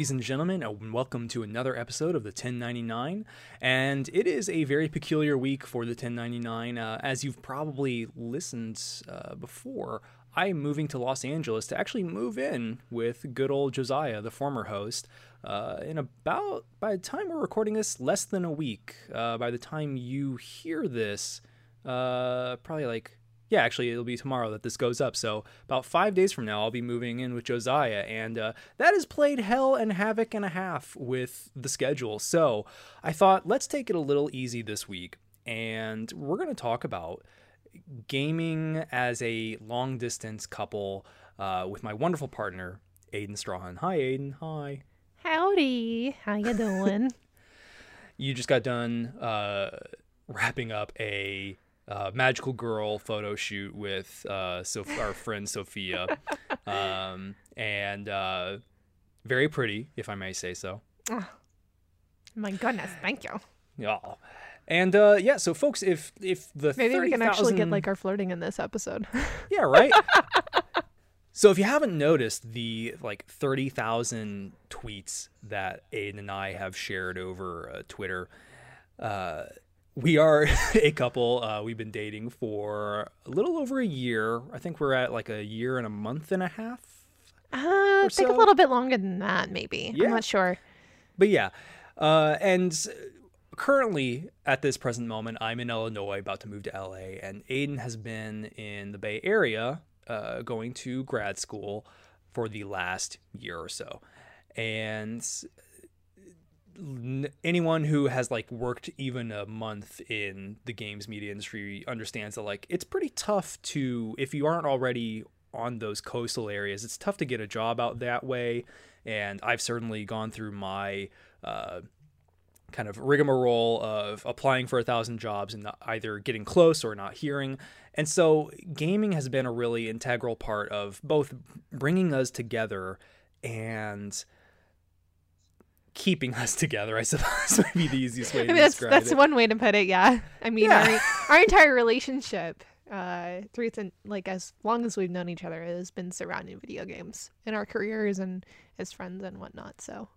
ladies and gentlemen, and welcome to another episode of the 1099. And it is a very peculiar week for the 1099. Uh, as you've probably listened uh, before, I'm moving to Los Angeles to actually move in with good old Josiah, the former host, uh, in about, by the time we're recording this, less than a week. Uh, by the time you hear this, uh, probably like yeah, actually, it'll be tomorrow that this goes up. So about five days from now, I'll be moving in with Josiah, and uh, that has played hell and havoc and a half with the schedule. So I thought let's take it a little easy this week, and we're going to talk about gaming as a long distance couple uh, with my wonderful partner Aiden Strawhun. Hi, Aiden. Hi. Howdy. How you doing? you just got done uh, wrapping up a uh, magical girl photo shoot with uh, our friend Sophia, um, and uh, very pretty, if I may say so. Oh, my goodness, thank you. Yeah. And uh, yeah, so folks, if if the maybe 30, we can 000... actually get like our flirting in this episode. yeah, right. so if you haven't noticed the like thirty thousand tweets that Aiden and I have shared over uh, Twitter, uh, we are a couple. Uh, we've been dating for a little over a year. I think we're at like a year and a month and a half. Uh, I think so. a little bit longer than that, maybe. Yeah. I'm not sure. But yeah. Uh, and currently, at this present moment, I'm in Illinois, about to move to LA, and Aiden has been in the Bay Area uh, going to grad school for the last year or so. And anyone who has like worked even a month in the games media industry understands that like it's pretty tough to if you aren't already on those coastal areas it's tough to get a job out that way. And i've certainly gone through my uh, kind of rigmarole of applying for a thousand jobs and either getting close or not hearing. And so gaming has been a really integral part of both bringing us together and keeping us together. I suppose might be the easiest way. I mean, that's that's it. one way to put it. Yeah, I mean, yeah. Our, our entire relationship, uh, through th- like as long as we've known each other, has been surrounding video games in our careers and as friends and whatnot. So.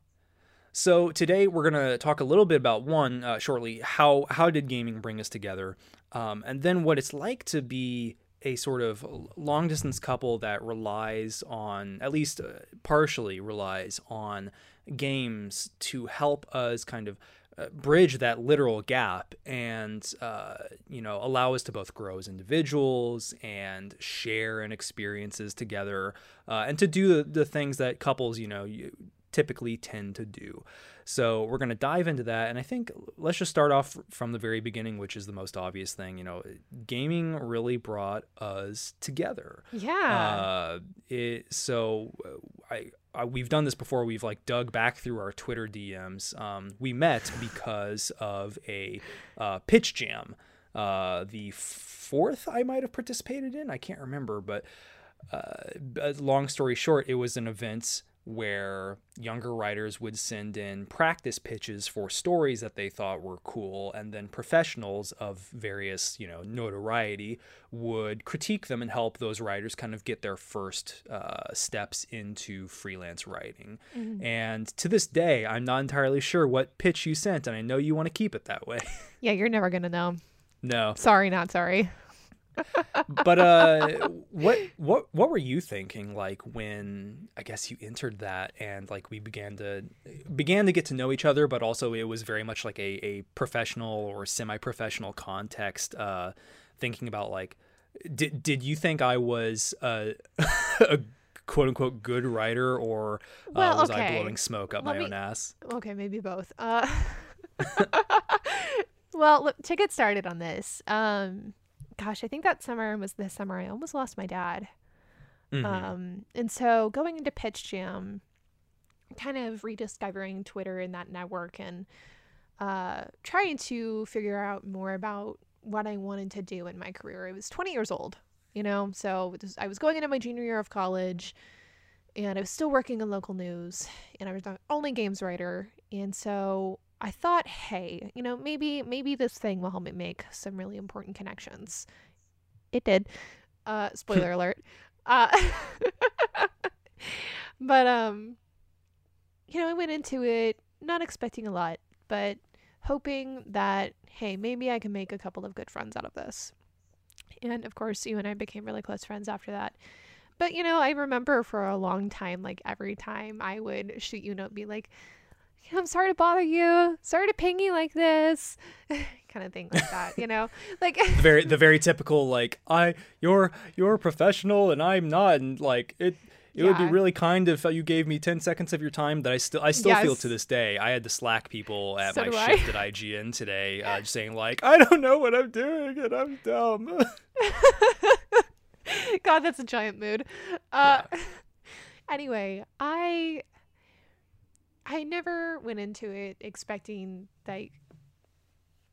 So today we're gonna talk a little bit about one uh, shortly how how did gaming bring us together, um, and then what it's like to be a sort of long distance couple that relies on at least uh, partially relies on games to help us kind of uh, bridge that literal gap and uh, you know allow us to both grow as individuals and share and experiences together uh, and to do the, the things that couples you know you typically tend to do. So we're going to dive into that and i think let's just start off from the very beginning which is the most obvious thing you know gaming really brought us together. Yeah. Uh, it so uh, i uh, we've done this before. We've like dug back through our Twitter DMs. Um, we met because of a uh, pitch jam. Uh, the fourth I might have participated in. I can't remember, but uh, long story short, it was an event where younger writers would send in practice pitches for stories that they thought were cool and then professionals of various you know notoriety would critique them and help those writers kind of get their first uh, steps into freelance writing. Mm-hmm. and to this day i'm not entirely sure what pitch you sent and i know you want to keep it that way. Yeah you're never gonna know. No. Sorry not sorry but uh what what what were you thinking like when i guess you entered that and like we began to began to get to know each other but also it was very much like a, a professional or semi-professional context uh thinking about like did did you think i was a, a quote unquote good writer or uh, well, was okay. i blowing smoke up Let my me, own ass okay maybe both uh well to get started on this um gosh, I think that summer was the summer I almost lost my dad. Mm-hmm. Um, and so going into Pitch Jam, kind of rediscovering Twitter and that network and uh, trying to figure out more about what I wanted to do in my career. I was 20 years old, you know, so I was going into my junior year of college and I was still working in local news and I was the only games writer. And so I thought, hey, you know, maybe maybe this thing will help me make some really important connections. It did. Uh, spoiler alert. Uh, but um, you know, I went into it not expecting a lot, but hoping that, hey, maybe I can make a couple of good friends out of this. And of course, you and I became really close friends after that. But, you know, I remember for a long time, like every time I would shoot you a note, be like, I'm sorry to bother you. Sorry to ping you like this. kind of thing like that, you know? Like the very the very typical like I you're you're professional and I'm not and like it it yeah. would be really kind if you gave me 10 seconds of your time that I still I still yes. feel to this day. I had to slack people at so my shift at IGN today uh, just saying like I don't know what I'm doing and I'm dumb. God, that's a giant mood. Uh, yeah. Anyway, I I never went into it expecting like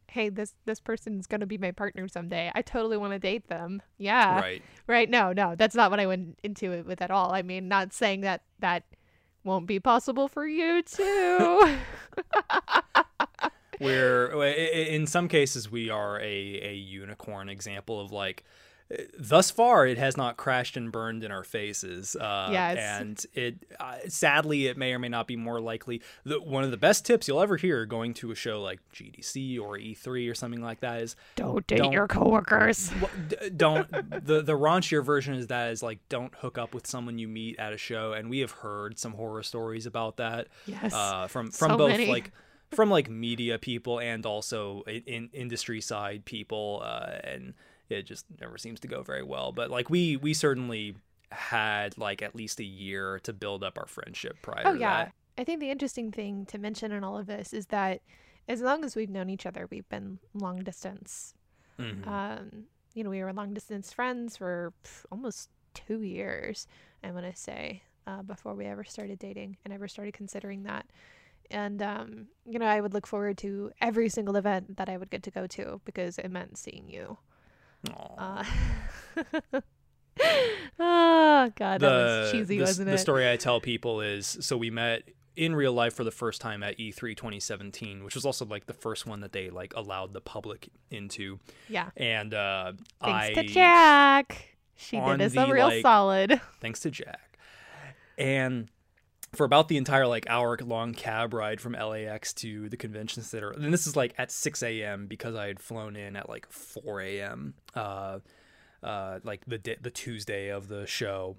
hey this this person's going to be my partner someday. I totally want to date them. Yeah. Right. Right. No no that's not what i went into it with at all. I mean not saying that that won't be possible for you too. Where in some cases we are a, a unicorn example of like thus far it has not crashed and burned in our faces uh, yes. and it uh, sadly it may or may not be more likely that one of the best tips you'll ever hear going to a show like gdc or e3 or something like that is don't date don't, your coworkers don't the the raunchier version is that is like don't hook up with someone you meet at a show and we have heard some horror stories about that yes uh, from from so both many. like from like media people and also in, in industry side people uh, and it just never seems to go very well. But like we we certainly had like at least a year to build up our friendship prior. Oh yeah, that. I think the interesting thing to mention in all of this is that as long as we've known each other, we've been long distance. Mm-hmm. Um, you know, we were long distance friends for almost two years. I want to say uh, before we ever started dating and ever started considering that. And um, you know, I would look forward to every single event that I would get to go to because it meant seeing you. Uh, oh god, that the, was cheesy, the, wasn't it? The story I tell people is so we met in real life for the first time at E3 2017, which was also like the first one that they like allowed the public into. Yeah. And uh thanks I, to Jack, she did us a real like, solid. Thanks to Jack. And for about the entire like hour long cab ride from LAX to the convention center. And this is like at 6 a.m. because I had flown in at like 4 a.m. Uh, uh, like the di- the Tuesday of the show.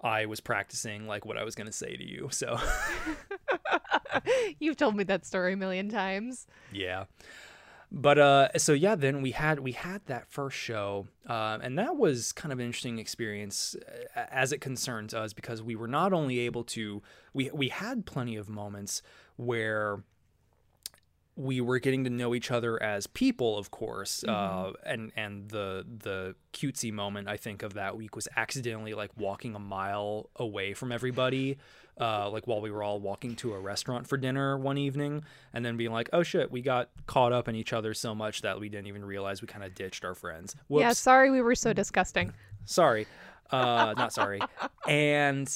I was practicing like what I was gonna say to you. So you've told me that story a million times. Yeah but uh so yeah then we had we had that first show uh, and that was kind of an interesting experience uh, as it concerns us because we were not only able to we we had plenty of moments where we were getting to know each other as people, of course, uh, mm-hmm. uh, and and the the cutesy moment I think of that week was accidentally like walking a mile away from everybody, uh, like while we were all walking to a restaurant for dinner one evening, and then being like, oh shit, we got caught up in each other so much that we didn't even realize we kind of ditched our friends. Whoops. Yeah, sorry, we were so disgusting. Sorry, uh, not sorry, and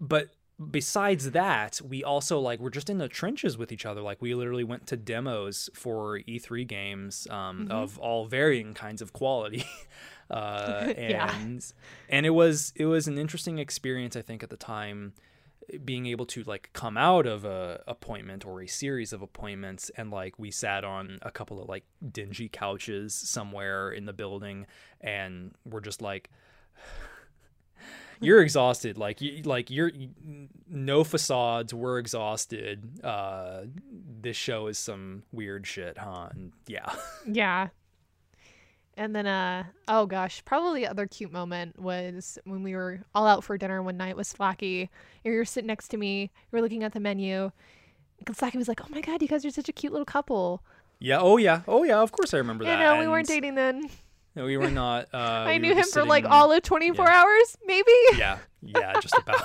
but besides that, we also like we're just in the trenches with each other. Like we literally went to demos for E3 games um, mm-hmm. of all varying kinds of quality. uh, and yeah. and it was it was an interesting experience I think at the time being able to like come out of a appointment or a series of appointments and like we sat on a couple of like dingy couches somewhere in the building and we're just like you're exhausted. Like you, like you're no facades. We're exhausted. Uh, this show is some weird shit, huh? And yeah. Yeah. And then, uh, oh gosh, probably the other cute moment was when we were all out for dinner one night with Slacky. You were sitting next to me. You were looking at the menu. And Slacky was like, "Oh my god, you guys are such a cute little couple." Yeah. Oh yeah. Oh yeah. Of course I remember that. You know, we weren't dating then. No, we were not. Uh, I we knew him for like all of 24 yeah. hours, maybe. Yeah, yeah, just about.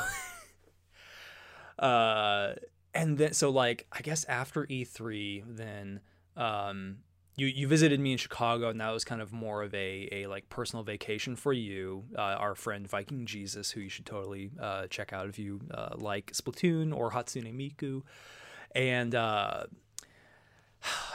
uh, and then so like I guess after E3, then um, you you visited me in Chicago, and that was kind of more of a a like personal vacation for you. Uh, our friend Viking Jesus, who you should totally uh, check out if you uh, like Splatoon or Hatsune Miku, and uh,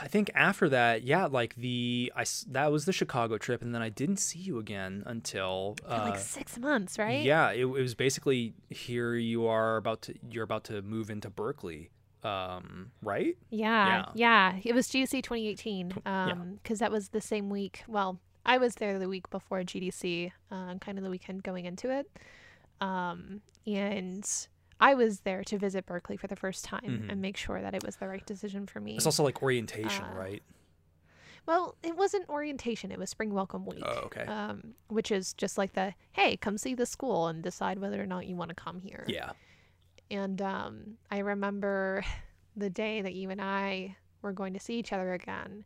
I think after that, yeah, like the I that was the Chicago trip, and then I didn't see you again until uh, like six months, right? Yeah, it, it, was basically here you are about to you're about to move into Berkeley, um, right? Yeah, yeah, yeah. It was GDC 2018, um, because yeah. that was the same week. Well, I was there the week before GDC, uh, kind of the weekend going into it, um, and I was there to visit Berkeley for the first time mm-hmm. and make sure that it was the right decision for me. It's also like orientation, uh, right? Well, it wasn't orientation; it was spring welcome week. Oh, okay. Um, which is just like the hey, come see the school and decide whether or not you want to come here. Yeah. And um, I remember the day that you and I were going to see each other again.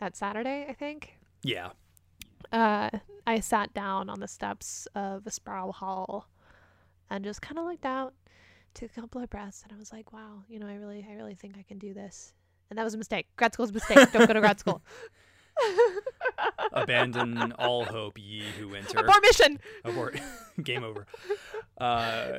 That Saturday, I think. Yeah. Uh, I sat down on the steps of the Sproul Hall and just kind of looked out took a couple of breaths and I was like, wow, you know, I really, I really think I can do this. And that was a mistake. Grad school's a mistake. Don't go to grad school. Abandon all hope, ye who enter. Abort mission. Abort. Game over. Uh,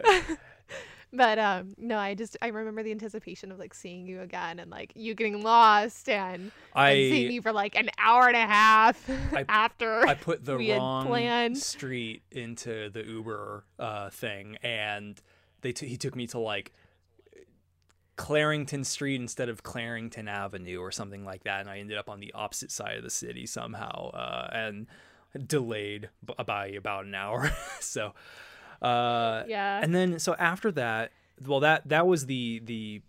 but um, no, I just I remember the anticipation of like seeing you again and like you getting lost and, I, and seeing you for like an hour and a half I, after I put the wrong street into the Uber uh, thing and they t- he took me to like Clarington Street instead of Clarington Avenue or something like that, and I ended up on the opposite side of the city somehow, uh, and delayed b- by about an hour. so, uh, yeah. And then so after that, well, that that was the the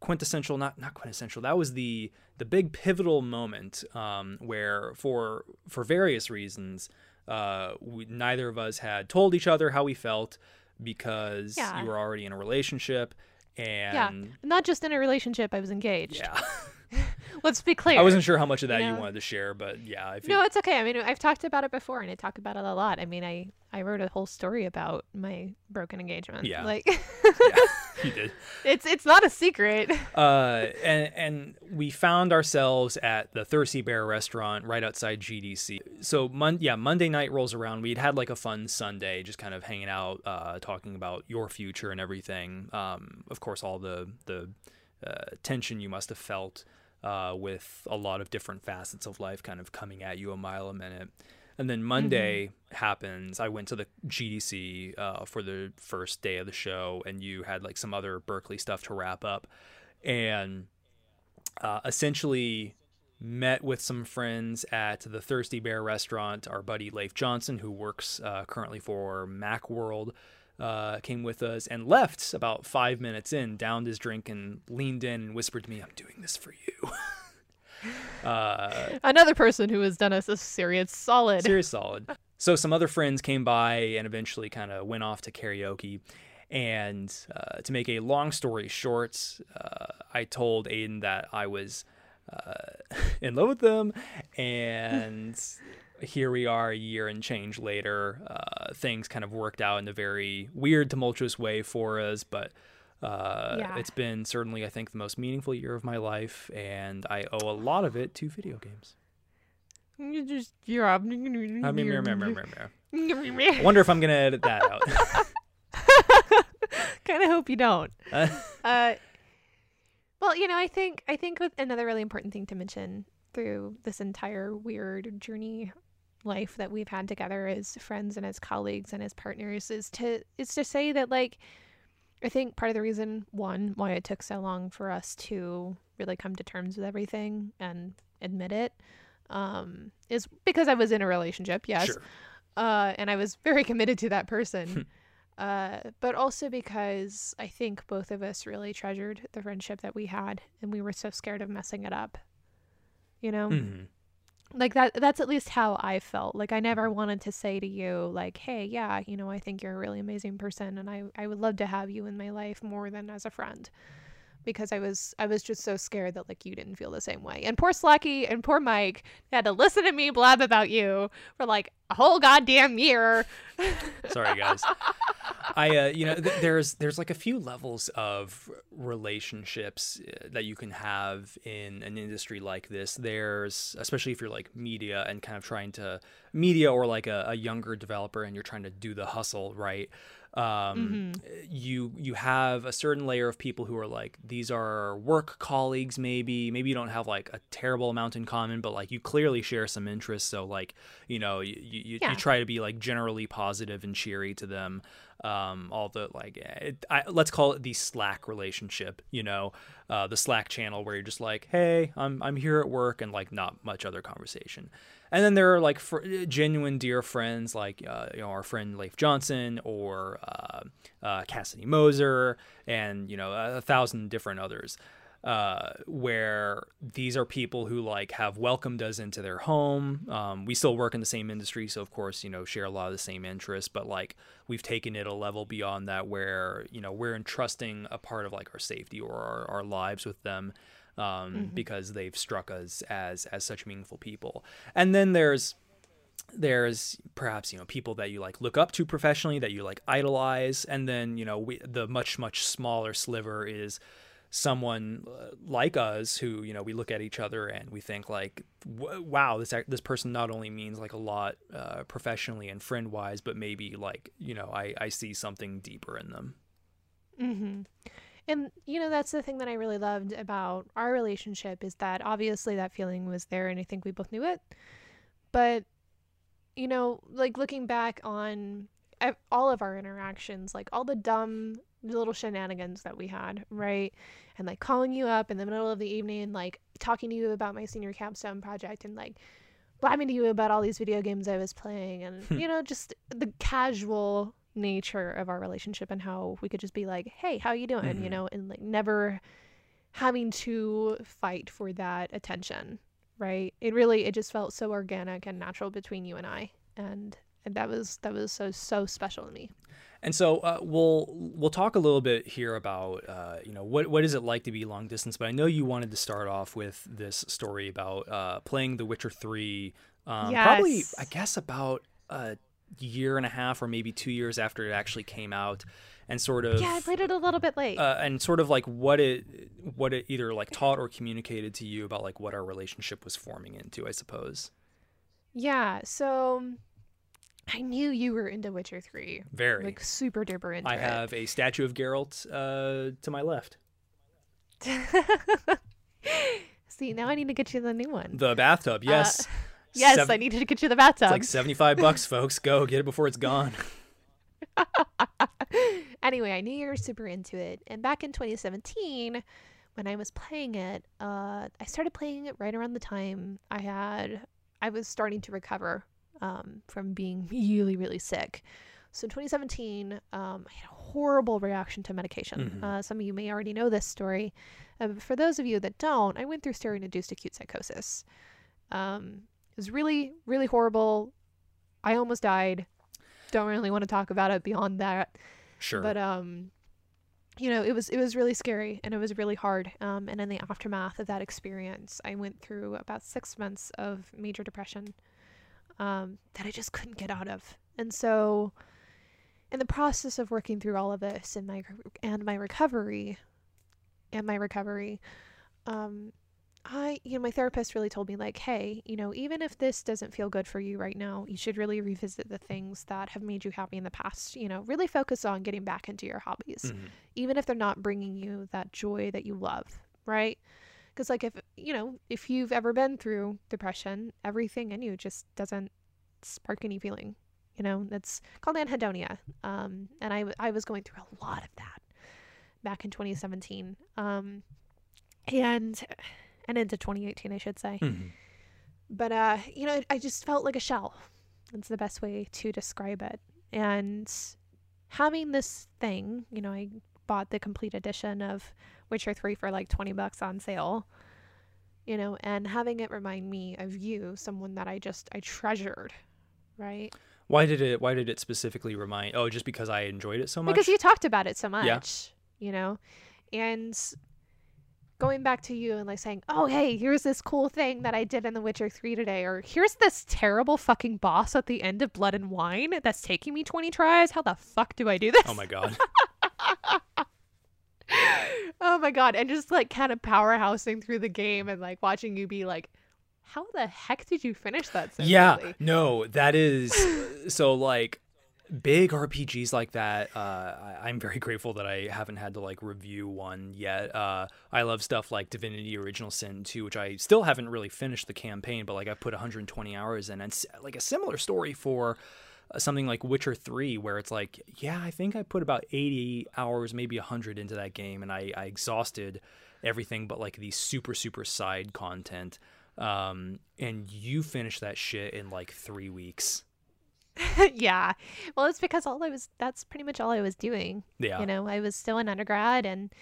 quintessential, not not quintessential. That was the the big pivotal moment um, where for for various reasons, uh, we, neither of us had told each other how we felt because yeah. you were already in a relationship and yeah not just in a relationship i was engaged yeah let's be clear i wasn't sure how much of that you, know? you wanted to share but yeah I feel... no it's okay i mean i've talked about it before and i talk about it a lot i mean i I wrote a whole story about my broken engagement. Yeah, like yeah, you did. It's it's not a secret. Uh, and and we found ourselves at the Thirsty Bear restaurant right outside GDC. So mon- yeah, Monday night rolls around. We'd had like a fun Sunday, just kind of hanging out, uh, talking about your future and everything. Um, of course, all the the uh, tension you must have felt uh, with a lot of different facets of life kind of coming at you a mile a minute. And then Monday mm-hmm. happens. I went to the GDC uh, for the first day of the show, and you had like some other Berkeley stuff to wrap up, and uh, essentially met with some friends at the Thirsty Bear restaurant. Our buddy Leif Johnson, who works uh, currently for Macworld, uh, came with us and left about five minutes in, downed his drink, and leaned in and whispered to me, "I'm doing this for you." Uh, Another person who has done us a serious solid. Serious solid. So some other friends came by and eventually kind of went off to karaoke. And uh, to make a long story short, uh, I told Aiden that I was uh, in love with them, and here we are a year and change later. Uh, things kind of worked out in a very weird, tumultuous way for us, but uh, yeah. It's been certainly, I think, the most meaningful year of my life, and I owe a lot of it to video games. You just you're up. I wonder if I'm gonna edit that out. kind of hope you don't. Uh, uh, well, you know, I think I think with another really important thing to mention through this entire weird journey life that we've had together as friends and as colleagues and as partners is to is to say that like I think part of the reason, one, why it took so long for us to really come to terms with everything and admit it, um, is because I was in a relationship, yes. Sure. Uh, and I was very committed to that person. uh, but also because I think both of us really treasured the friendship that we had and we were so scared of messing it up. You know? Mm-hmm like that that's at least how I felt. Like I never wanted to say to you like, "Hey, yeah, you know, I think you're a really amazing person and I I would love to have you in my life more than as a friend." Because I was I was just so scared that like you didn't feel the same way. And poor Slacky and poor Mike had to listen to me blab about you for like a whole goddamn year. Sorry guys. I uh, you know th- there's there's like a few levels of relationships uh, that you can have in an industry like this. There's especially if you're like media and kind of trying to media or like a, a younger developer and you're trying to do the hustle right. Um, mm-hmm. you you have a certain layer of people who are like these are work colleagues maybe maybe you don't have like a terrible amount in common but like you clearly share some interests so like you know you you, yeah. you try to be like generally positive and cheery to them um, all the like it, I, let's call it the slack relationship you know uh, the slack channel where you're just like hey i'm i'm here at work and like not much other conversation and then there are like fr- genuine dear friends like uh, you know our friend Leif Johnson or uh, uh, Cassidy Moser and you know a, a thousand different others uh, where these are people who like have welcomed us into their home. Um, we still work in the same industry, so of course, you know, share a lot of the same interests, but like we've taken it a level beyond that where, you know, we're entrusting a part of like our safety or our, our lives with them um, mm-hmm. because they've struck us as as such meaningful people. And then there's there's perhaps you know people that you like look up to professionally that you like idolize and then you know we, the much much smaller sliver is someone uh, like us who you know we look at each other and we think like wow this this person not only means like a lot uh, professionally and friend wise but maybe like you know I I see something deeper in them. Mhm. And you know that's the thing that I really loved about our relationship is that obviously that feeling was there and I think we both knew it. But you know, like looking back on all of our interactions, like all the dumb little shenanigans that we had, right? And like calling you up in the middle of the evening, like talking to you about my senior capstone project and like blabbing to you about all these video games I was playing and hmm. you know, just the casual nature of our relationship and how we could just be like, "Hey, how you doing?" Mm-hmm. you know, and like never having to fight for that attention, right? It really it just felt so organic and natural between you and I. And and that was that was so so special to me. And so uh, we'll we'll talk a little bit here about uh, you know what what is it like to be long distance. But I know you wanted to start off with this story about uh, playing The Witcher Three. Um, yes. Probably I guess about a year and a half or maybe two years after it actually came out and sort of yeah i played it a little bit late. uh, and sort of like what it what it either like taught or communicated to you about like what our relationship was forming into i suppose. Yeah so i knew you were into witcher 3 very. Like super duper into i it. have a statue of Geralt uh, to my left. See now i need to get you the new one. The bathtub yes. Uh, Yes, Seven, I needed to get you the bathtub. It's like 75 bucks, folks. Go get it before it's gone. anyway, I knew you were super into it. And back in 2017, when I was playing it, uh, I started playing it right around the time I had, I was starting to recover um, from being really, really sick. So in 2017, um, I had a horrible reaction to medication. Mm-hmm. Uh, some of you may already know this story. Uh, for those of you that don't, I went through steroid-induced acute psychosis. Um, was really, really horrible. I almost died. Don't really want to talk about it beyond that. Sure. But um, you know, it was it was really scary and it was really hard. Um, and in the aftermath of that experience, I went through about six months of major depression. Um, that I just couldn't get out of. And so, in the process of working through all of this and my and my recovery, and my recovery, um, I, you know, my therapist really told me, like, hey, you know, even if this doesn't feel good for you right now, you should really revisit the things that have made you happy in the past. You know, really focus on getting back into your hobbies, mm-hmm. even if they're not bringing you that joy that you love, right? Because, like, if, you know, if you've ever been through depression, everything in you just doesn't spark any feeling. You know, that's called anhedonia. Um, and I, I was going through a lot of that back in 2017. Um, and and into 2018, I should say. Mm-hmm. But uh, you know, I just felt like a shell. That's the best way to describe it. And having this thing, you know, I bought the complete edition of Witcher 3 for like 20 bucks on sale. You know, and having it remind me of you, someone that I just I treasured, right? Why did it why did it specifically remind Oh, just because I enjoyed it so much? Because you talked about it so much, yeah. you know. And going back to you and like saying, "Oh, hey, here's this cool thing that I did in The Witcher 3 today," or "Here's this terrible fucking boss at the end of Blood and Wine that's taking me 20 tries. How the fuck do I do this?" Oh my god. oh my god, and just like kind of powerhousing through the game and like watching you be like, "How the heck did you finish that so Yeah, quickly? no, that is so like big RPGs like that, uh, I, am very grateful that I haven't had to like review one yet. Uh, I love stuff like Divinity Original Sin 2, which I still haven't really finished the campaign, but like I put 120 hours in, and like a similar story for uh, something like Witcher 3, where it's like, yeah, I think I put about 80 hours, maybe 100 into that game, and I, I exhausted everything but like the super super side content. Um, and you finished that shit in like three weeks. yeah. Well, it's because all I was, that's pretty much all I was doing. Yeah. You know, I was still an undergrad and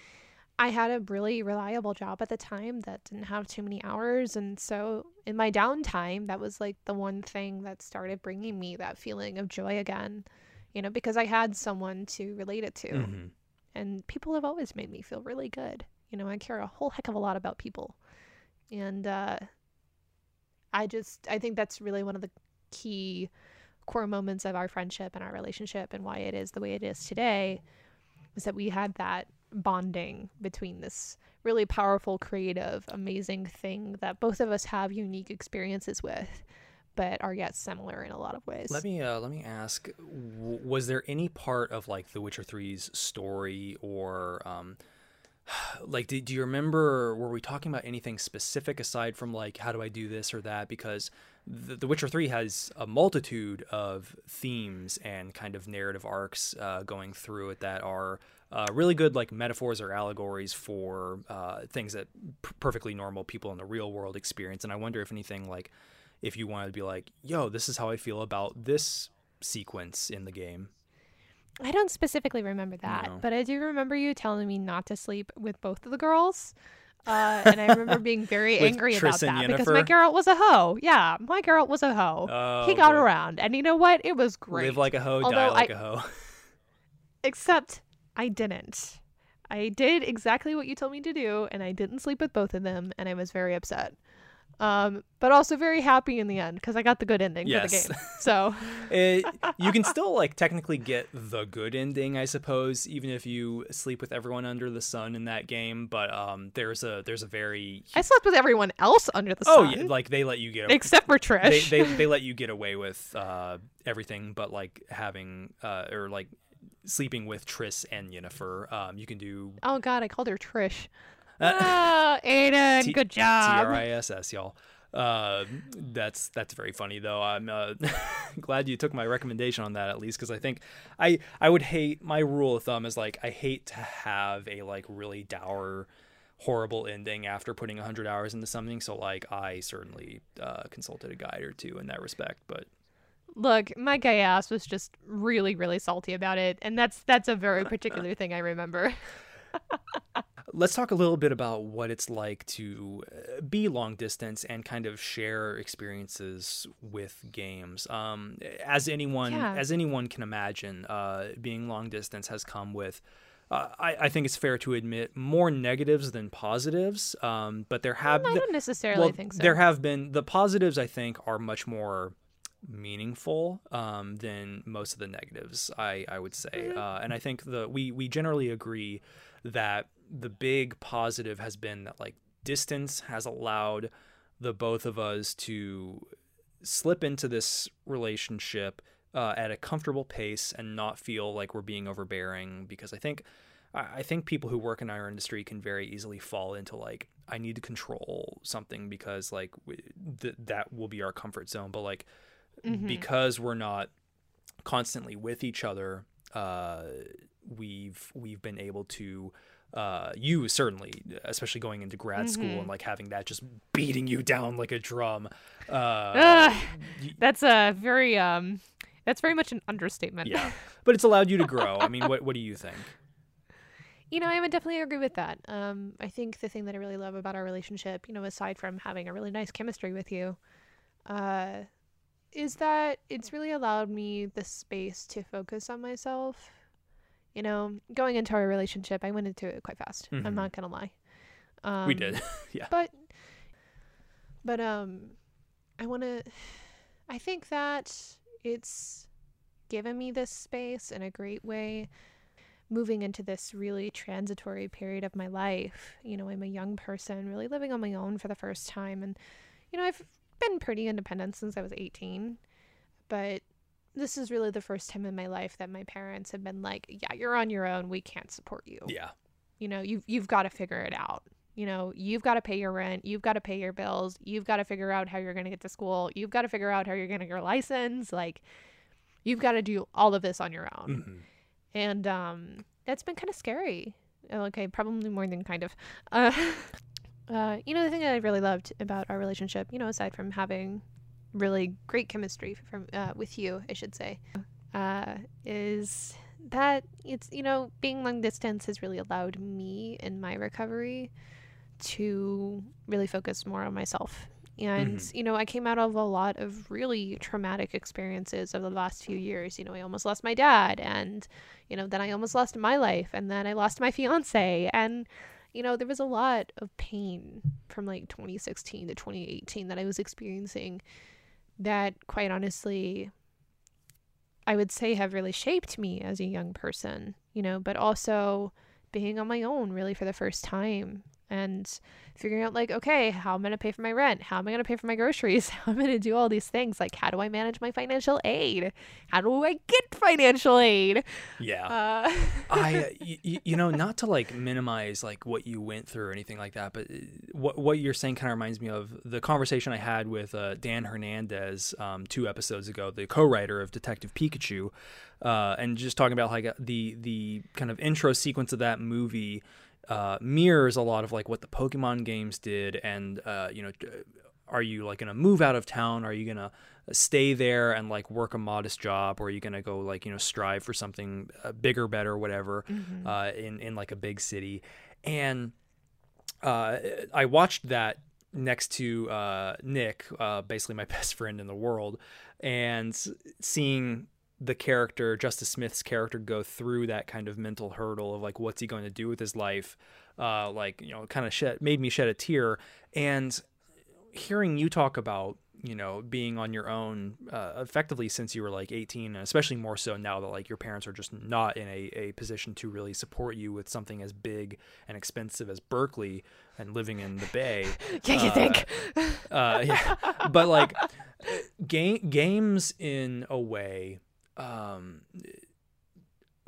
I had a really reliable job at the time that didn't have too many hours. And so in my downtime, that was like the one thing that started bringing me that feeling of joy again, you know, because I had someone to relate it to. Mm-hmm. And people have always made me feel really good. You know, I care a whole heck of a lot about people. And uh, I just, I think that's really one of the key core moments of our friendship and our relationship and why it is the way it is today is that we had that bonding between this really powerful, creative, amazing thing that both of us have unique experiences with, but are yet similar in a lot of ways. Let me uh, let me ask: w- Was there any part of like The Witcher 3's story or um, like do, do you remember were we talking about anything specific aside from like how do i do this or that because the, the witcher 3 has a multitude of themes and kind of narrative arcs uh, going through it that are uh, really good like metaphors or allegories for uh, things that p- perfectly normal people in the real world experience and i wonder if anything like if you wanted to be like yo this is how i feel about this sequence in the game I don't specifically remember that, no. but I do remember you telling me not to sleep with both of the girls. Uh, and I remember being very angry about that because my Geralt was a hoe. Yeah, my Geralt was a hoe. Oh, he got boy. around, and you know what? It was great. Live like a hoe, Although die like I, a hoe. except I didn't. I did exactly what you told me to do, and I didn't sleep with both of them, and I was very upset um, but also very happy in the end because I got the good ending yes. for the game. So it, you can still like technically get the good ending, I suppose, even if you sleep with everyone under the sun in that game. But um, there's a there's a very I slept with everyone else under the oh, sun. Oh yeah, like they let you get except for Trish. They, they, they let you get away with uh, everything, but like having uh, or like sleeping with Triss and Yennefer. Um, you can do. Oh God, I called her Trish. Uh, Aiden, T- good job. T R I S S, y'all. Uh, that's that's very funny though. I'm uh, glad you took my recommendation on that at least because I think I I would hate my rule of thumb is like I hate to have a like really dour horrible ending after putting 100 hours into something so like i certainly uh, consulted a guide or two in that respect but look my gay ass was just really really salty about it and that's that's a very particular thing i remember Let's talk a little bit about what it's like to uh, be long distance and kind of share experiences with games. Um, as anyone, yeah. as anyone can imagine, uh, being long distance has come with. Uh, I, I, think it's fair to admit more negatives than positives. Um, but there have I don't necessarily well, think so. There have been the positives. I think are much more meaningful um, than most of the negatives. I I would say, mm-hmm. uh, and I think the we we generally agree that the big positive has been that like distance has allowed the both of us to slip into this relationship uh, at a comfortable pace and not feel like we're being overbearing because I think I think people who work in our industry can very easily fall into like I need to control something because like th- that will be our comfort zone but like mm-hmm. because we're not constantly with each other uh, we've we've been able to uh, you certainly, especially going into grad mm-hmm. school and like having that just beating you down like a drum. Uh, uh, that's a very um, that's very much an understatement. Yeah, but it's allowed you to grow. I mean, what what do you think? You know, I would definitely agree with that. Um, I think the thing that I really love about our relationship, you know, aside from having a really nice chemistry with you, uh, is that it's really allowed me the space to focus on myself you know, going into our relationship, I went into it quite fast. Mm-hmm. I'm not gonna lie. Um, we did, yeah. But, but um, I want to. I think that it's given me this space in a great way. Moving into this really transitory period of my life, you know, I'm a young person, really living on my own for the first time, and you know, I've been pretty independent since I was 18, but this is really the first time in my life that my parents have been like, "Yeah, you're on your own. We can't support you." Yeah. You know, you've you've got to figure it out. You know, you've got to pay your rent, you've got to pay your bills, you've got to figure out how you're going to get to school, you've got to figure out how you're going to get your license, like you've got to do all of this on your own. Mm-hmm. And um that's been kind of scary. Okay, probably more than kind of. Uh uh you know the thing that I really loved about our relationship, you know, aside from having really great chemistry from uh, with you, I should say, uh, is that it's you know being long distance has really allowed me in my recovery to really focus more on myself. And, Mhm. you know, I came out of a lot of really traumatic experiences over the last few years. You know, I almost lost my dad, and, you know, then I almost lost my life, and then I lost my fiance. And, you know, there was a lot of pain from like 2016 to 2018 that I was experiencing that, quite honestly, I would say have really shaped me as a young person, you know, but also being on my own really for the first time and figuring out like okay how am i going to pay for my rent? How am i going to pay for my groceries? How am i going to do all these things? Like how do i manage my financial aid? How do i get financial aid? Yeah. uh, I, y- you know, not to like minimize like what you went through or anything like that, but uh, what what you're saying kind of reminds me of the conversation I had with uh, Dan Hernandez um, two episodes ago, the co-writer of Detective Pikachu, uh, and just talking about like uh, the the kind of intro sequence of that movie uh, mirrors a lot of like what the Pokemon games did, and uh, you know. Are you like gonna move out of town? Are you gonna stay there and like work a modest job, or are you gonna go like you know strive for something uh, bigger, better, whatever, uh, in in like a big city? And uh, I watched that next to uh, Nick, uh, basically my best friend in the world, and seeing the character Justice Smith's character go through that kind of mental hurdle of like what's he going to do with his life, uh, like you know, kind of shed, made me shed a tear, and hearing you talk about you know being on your own uh, effectively since you were like 18 and especially more so now that like your parents are just not in a, a position to really support you with something as big and expensive as berkeley and living in the bay yeah you uh, think? uh, yeah. But like game games in a way um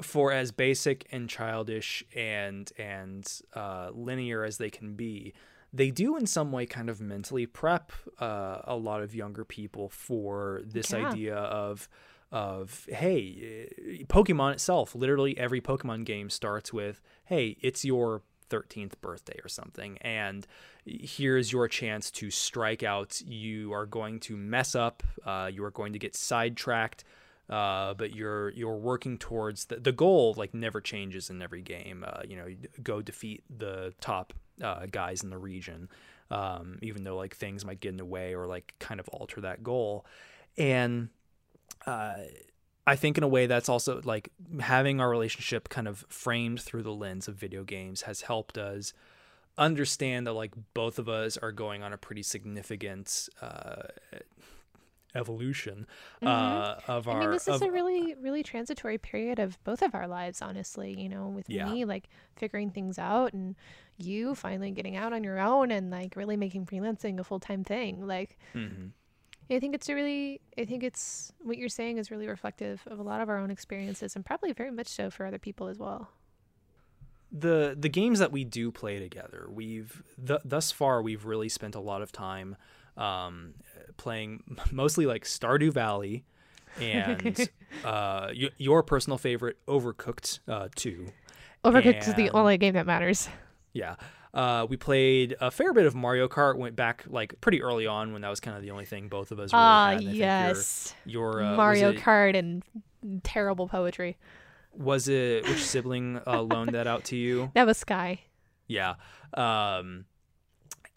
for as basic and childish and and uh, linear as they can be, they do in some way kind of mentally prep uh, a lot of younger people for this Yeah. idea of of hey, Pokemon itself. Literally every Pokemon game starts with hey, it's your 13th birthday or something and here's your chance to strike out you are going to mess up uh, you are going to get sidetracked uh, but you're you're working towards the, the goal like never changes in every game. Uh, you know go defeat the top uh, guys in the region um, even though like things might get in the way or like kind of alter that goal. And uh, I think in a way that's also like having our relationship kind of framed through the lens of video games has helped us understand that like both of us are going on a pretty significant evolution uh, of our. Mm-hmm. I mean, this is of- a really, really transitory period of both of our lives, honestly. You know, with Yeah. me, like figuring things out, and you finally getting out on your own and like really making freelancing a full time thing. Like, Mhm. I think it's a really, I think it's what you're saying is really reflective of a lot of our own experiences and probably very much so for other people as well. the the games that we do play together, we've th- thus far we've really spent a lot of time um, playing mostly like Stardew Valley and uh, y- your personal favorite Overcooked uh, 2. Overcooked is the only game that matters. Yeah. Uh, we played a fair bit of Mario Kart. Went back like pretty early on when that was kind of the only thing both of us really Ah, had. and think your- yes. Your, uh, Mario it, Kart and terrible poetry. was it which sibling uh, loaned that out to you? That was Sky. Yeah. Um,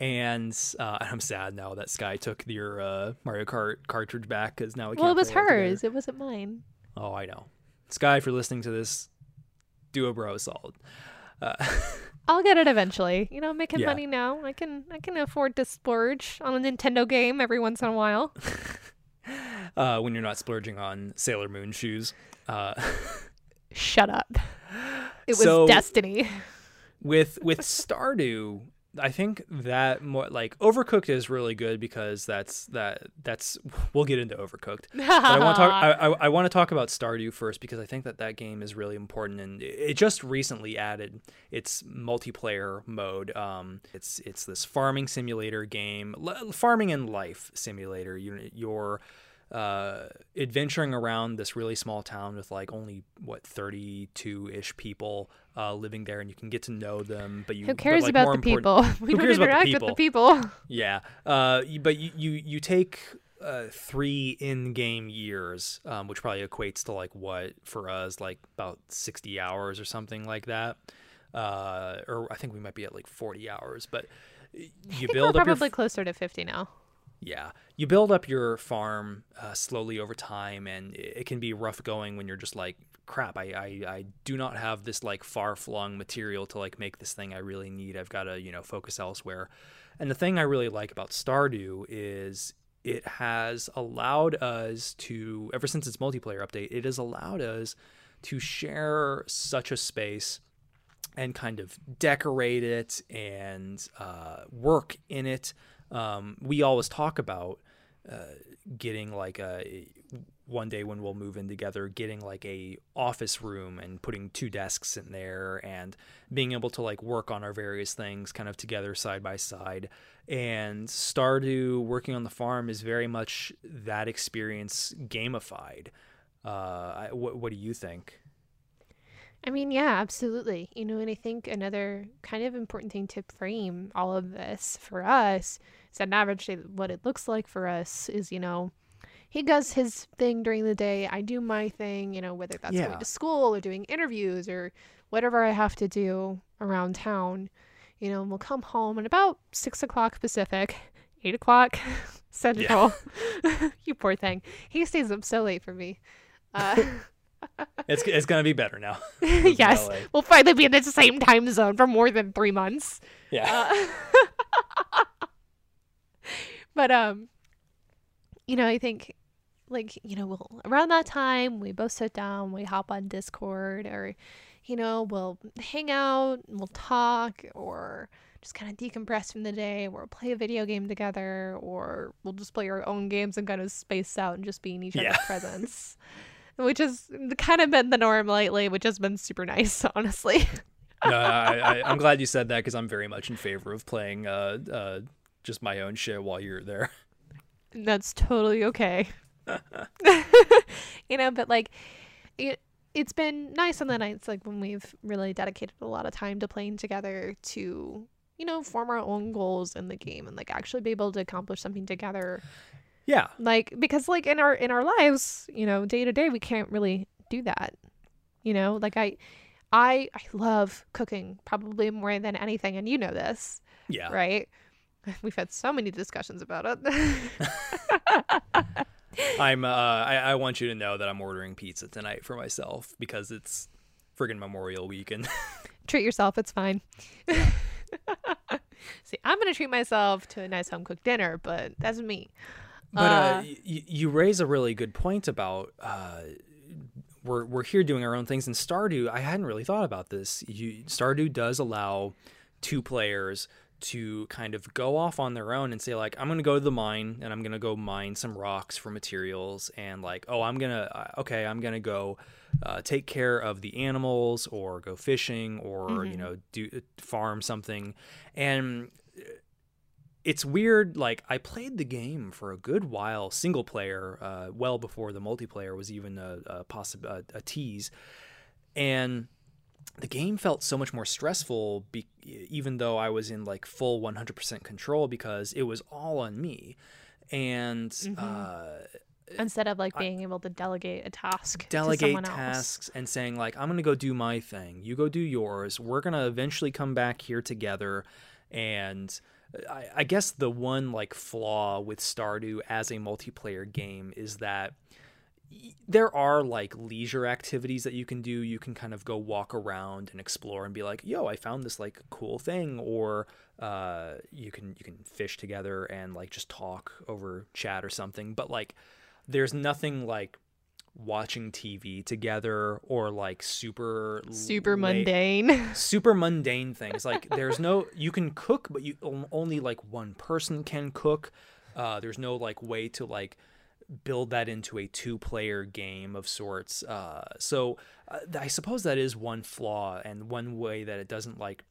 and uh, I'm sad now that Sky took your uh, Mario Kart cartridge back because now we can't. Well, it was hers. It wasn't mine. Oh, I know. Sky, if you're listening to this, do a bro solid. Uh, I'll get it eventually. You know, I'm making Yeah. money now. I can I can afford to splurge on a Nintendo game every once in a while. uh, when you're not splurging on Sailor Moon shoes. Uh, Shut up. It was So- destiny. with with Stardew, I think that more like Overcooked is really good because that's that that's we'll get into Overcooked. But I want to talk. I, I, I want to talk about Stardew first because I think that that game is really important and it just recently added its multiplayer mode. Um, it's it's this farming simulator game, farming and life simulator. You you're uh, adventuring around this really small town with like only what 32 ish people uh, living there, and you can get to know them. But you who cares like, about the people? We who cares about the people? with the people. Yeah, uh, but you you you take uh, three in-game years, um, which probably equates to like what for us, like about sixty hours or something like that. Uh, or I think we might be at like forty hours, but you build we're probably f- closer to fifty now. Yeah, you build up your farm uh, slowly over time, and it can be rough going when you're just like, crap, I, I, I do not have this like far flung material to like make this thing I really need. I've got to you know focus elsewhere. And the thing I really like about Stardew is it has allowed us to, ever since its multiplayer update, it has allowed us to share such a space and kind of decorate it and uh, work in it um, we always talk about uh, getting like a one day when we'll move in together getting like a office room and putting two desks in there and being able to like work on our various things kind of together side by side. And stardew working on the farm is very much that experience gamified. Uh, what, what do you think? I mean, yeah, absolutely. You know, and I think another kind of important thing to frame all of this for us is an average day, what it looks like for us is, you know, he does his thing during the day. I do my thing, you know, whether that's yeah. going to school or doing interviews or whatever I have to do around town. You know, we'll come home at about six o'clock Pacific, eight o'clock Central. Yeah. you poor thing. He stays up so late for me. Uh, it's it's gonna be better now. yes, we'll finally be in the same time zone for more than three months. Yeah. Uh, but um, you know, I think like you know, we'll around that time we both sit down, we hop on Discord, or you know, we'll hang out, we'll talk, or just kind of decompress from the day, or play a video game together, or we'll just play our own games and kind of space out and just be in each yeah. other's presence which has kind of been the norm lately, which has been super nice, honestly. no, I, am glad you said that because I'm very much in favor of playing uh, uh, just my own shit while you're there. That's totally okay. you know, but like, it, it's been nice on the nights like when we've really dedicated a lot of time to playing together to you know form our own goals in the game and like actually be able to accomplish something together yeah. Like because like in our in our lives, you know, day to day we can't really do that. You know, like I I I love cooking probably more than anything and you know this. Yeah. Right? We've had so many discussions about it. I'm uh I, I want you to know that I'm ordering pizza tonight for myself because it's friggin' Memorial Week and treat yourself, it's fine. See, I'm gonna treat myself to a nice home cooked dinner, but that's me. But uh, uh, y- you raise a really good point about uh, we're we're here doing our own things in Stardew. I hadn't really thought about this. You, Stardew does allow two players to kind of go off on their own and say like I'm gonna go to the mine and I'm gonna go mine some rocks for materials and like oh I'm gonna uh, okay I'm gonna go uh, take care of the animals or go fishing or mm-hmm. you know do farm something and it's weird. Like I played the game for a good while, single player, uh, well before the multiplayer was even a, a possible a, a, tease, and the game felt so much more stressful. Be- even though I was in like full 100% control because it was all on me, and. Mm-hmm. Uh, Instead of like being I, able to delegate a task, delegate tasks, else. and saying like, "I'm gonna go do my thing, you go do yours. We're gonna eventually come back here together, and I, I guess the one like flaw with Stardew as a multiplayer game is that there are like leisure activities that you can do. You can kind of go walk around and explore and be like, "Yo, I found this like cool thing," or uh, you can you can fish together and like just talk over chat or something. But like, there's nothing like watching TV together or like super super mundane super mundane things like there's no you can cook but you only like one person can cook uh, there's no like way to like build that into a two player game of sorts uh, so uh, I suppose that is one flaw and one way that it doesn't like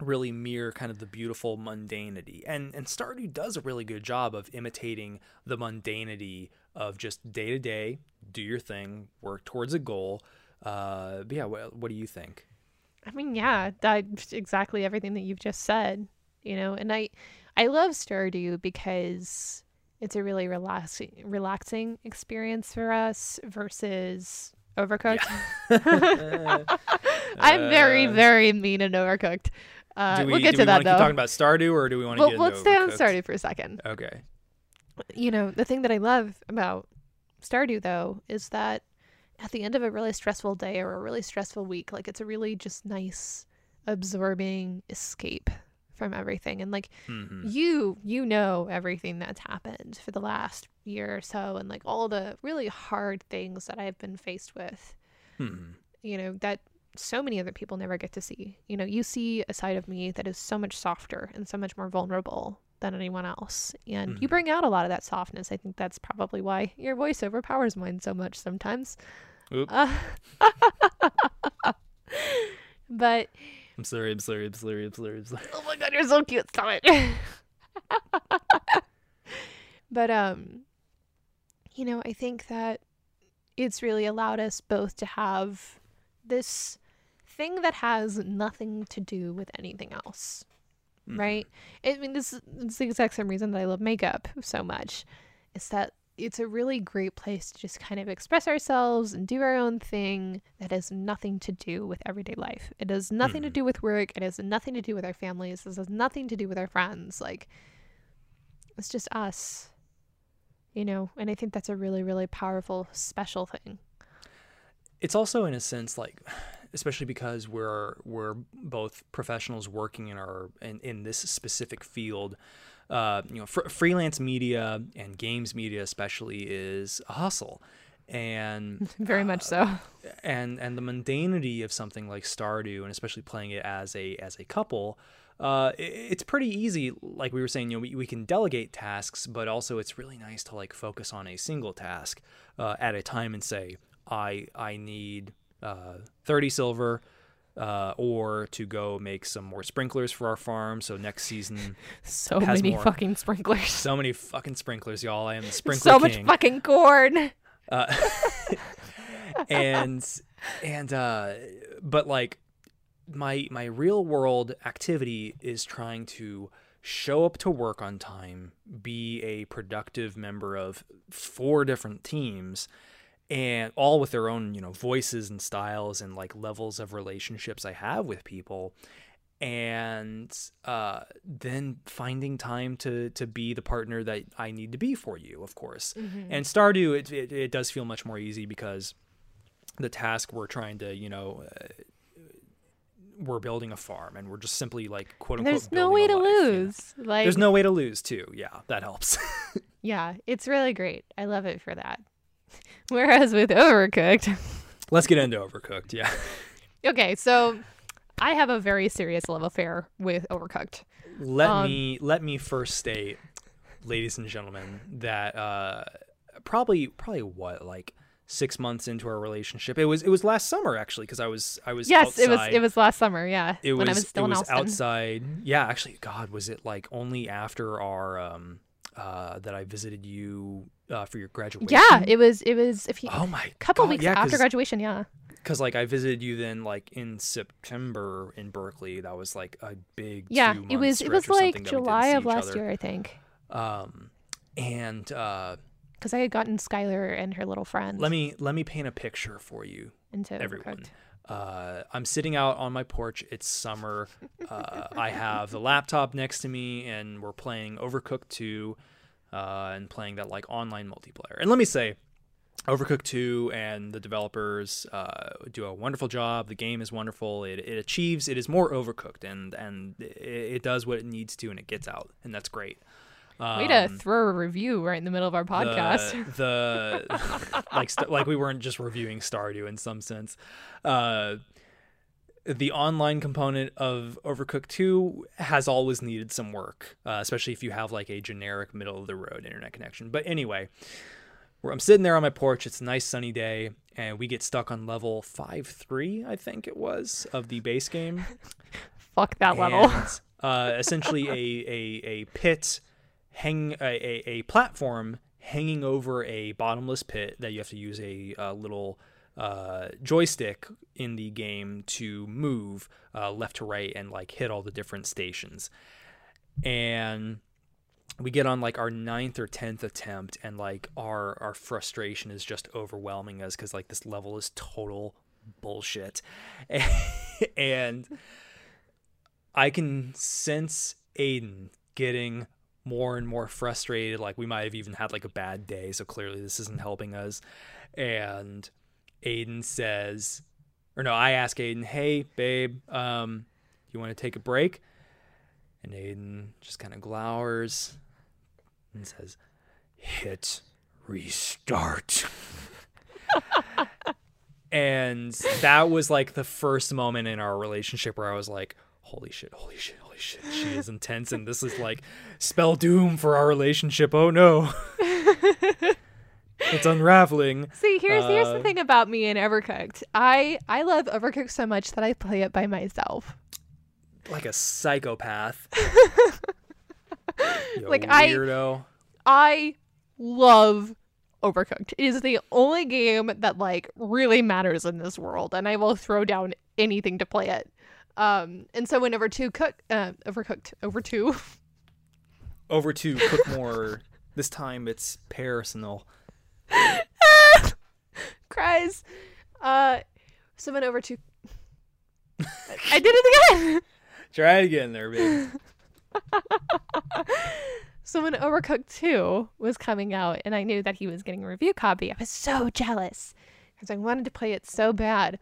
really mirror kind of the beautiful mundanity. And and Stardew does a really good job of imitating the mundanity of just day to day, do your thing, work towards a goal. Uh, but yeah, what, what do you think? I mean, yeah, that's exactly everything that you've just said. You know, and I I love Stardew because it's a really relaxing relaxing experience for us versus Overcooked. Yeah. I'm very, uh, very mean and Overcooked. Uh, we, will get to we that though. talking about Stardew, or do we want to well, get? let's stay on Stardew for a second. Okay. You know the thing that I love about Stardew though is that at the end of a really stressful day or a really stressful week, like it's a really just nice, absorbing escape from everything. And like mm-hmm. you, you know everything that's happened for the last year or so, and like all the really hard things that I've been faced with. Mm-hmm. You know that so many other people never get to see. You know, you see a side of me that is so much softer and so much more vulnerable than anyone else. And mm-hmm. you bring out a lot of that softness. I think that's probably why your voice overpowers mine so much sometimes. Uh, but I'm sorry, I'm sorry, I'm sorry, I'm sorry, I'm sorry. Oh my god, you're so cute. Stop it. but um you know, I think that it's really allowed us both to have this thing that has nothing to do with anything else. Mm-hmm. Right? I mean, this is the exact same reason that I love makeup so much. Is that it's a really great place to just kind of express ourselves and do our own thing that has nothing to do with everyday life. It has nothing mm-hmm. to do with work. It has nothing to do with our families. This has nothing to do with our friends. Like, it's just us, you know? And I think that's a really, really powerful, special thing. It's also, in a sense, like especially because we're we're both professionals working in our in, in this specific field. Uh, you know, fr- freelance media and games media especially is a hustle, and very much so. Uh, and and the mundanity of something like Stardew, and especially playing it as a as a couple, uh, it's pretty easy. Like we were saying, you know, we, we can delegate tasks, but also it's really nice to like focus on a single task uh, at a time and say, I I need uh, 30 silver. Uh, or to go make some more sprinklers for our farm. So next season, so many more, fucking sprinklers. So many fucking sprinklers, y'all. I am the sprinkler So king. much fucking corn. Uh, and and uh, but like my my real world activity is trying to show up to work on time, be a productive member of four different teams and all with their own you know voices and styles and like levels of relationships i have with people. And uh, then finding time to to be the partner that i need to be for you of course. Mm-hmm. and stardew it, it, it, does feel much more easy because the task we're trying to you know uh, we're building a farm and we're just simply like quote unquote there's no way to life, lose you know? like there's no way to lose too. Yeah that helps. Yeah it's really great. I love it for that Whereas with Overcooked, let's get into Overcooked. Yeah. okay, so I have a very serious love affair with Overcooked. Let um, me let me first state, ladies and gentlemen, that uh, probably probably what like six months into our relationship. It was it was last summer actually because I was I was yes outside. it was it was last summer yeah it when was, I was still it was Austin. outside yeah actually God was it like only after our um uh that I visited you uh, for your graduation? Yeah, it was. It was. If you oh my couple God, weeks yeah, after graduation, yeah. Because like I visited you then like in September in Berkeley. That was like a big yeah. It was. It was like July of last year, I think. Um, and uh, because I had gotten Skylar and her little friend. Let me let me paint a picture for you, into everyone. Uh, I'm sitting out on my porch. It's summer. Uh, I have the laptop next to me, and we're playing Overcooked 2 uh, and playing that like online multiplayer. And let me say, Overcooked 2 and the developers uh, do a wonderful job. The game is wonderful. It, it achieves, it is more overcooked and, and it, it, does what it needs to and it gets out. And that's great. Um, Way to throw a review right in the middle of our podcast. The, the like st- like we weren't just reviewing Stardew in some sense. Uh, the online component of Overcooked 2 has always needed some work, uh, especially if you have like a generic middle of the road internet connection. But anyway, I'm sitting there on my porch. It's a nice sunny day, and we get stuck on level five three, I think it was, of the base game. Fuck that and, level. uh, essentially, a, a a pit hang a, a, a platform hanging over a bottomless pit that you have to use a, a little uh, joystick in the game to move uh, left to right and like hit all the different stations. And we get on like our ninth or tenth attempt, and like our our frustration is just overwhelming us because like this level is total bullshit, and I can sense Aiden getting more and more frustrated. Like we might have even had like a bad day, so clearly this isn't helping us. And Aiden says, or no, I ask Aiden, "Hey, babe, um, you want to take a break?" And Aiden just kind of glowers and says, "Hit restart." and that was like the first moment in our relationship where I was like, "Holy shit! Holy shit! Holy shit! She is intense, and this is like spell doom for our relationship. Oh no." it's unraveling. See, here's uh, here's the uh, thing about me and Overcooked. I I love Overcooked so much that I play it by myself. Like a psychopath. like weirdo. I I love Overcooked. It is the only game that like really matters in this world, and I will throw down anything to play it. Um, and so whenever two cook, uh, overcooked, over two, over two cook more. this time it's personal. Cries. Uh, someone over two. I did it again. Try it again, there, baby. so when Overcooked 2 was coming out and I knew that he was getting a review copy, I was so jealous because I wanted to play it so bad.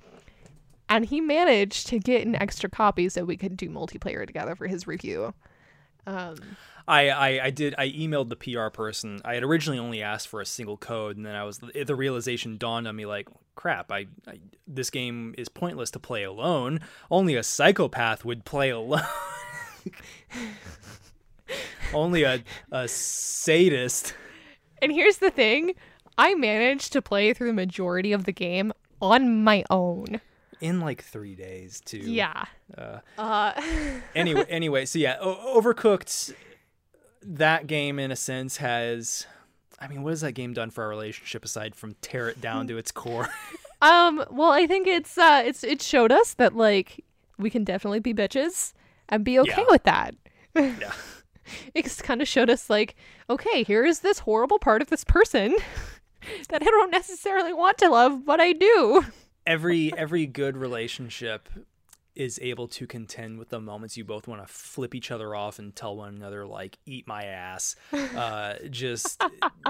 And he managed to get an extra copy so we could do multiplayer together for his review. Um, I, I, I did I emailed the PR person. I had originally only asked for a single code, and then I was the realization dawned on me like, crap! I, I this game is pointless to play alone. Only a psychopath would play alone. Only a, a sadist. And here's the thing I managed to play through the majority of the game on my own. In like three days, too. Yeah. Uh, uh. anyway, anyway, so yeah, o- Overcooked, that game in a sense has. I mean, what has that game done for our relationship aside from tear it down to its core? um, well, I think it's uh it's it showed us that like we can definitely be bitches and be okay yeah. with that. yeah. It's kind of showed us like, okay, here is this horrible part of this person that I don't necessarily want to love, but I do. Every every good relationship is able to contend with the moments you both want to flip each other off and tell one another like eat my ass. Uh just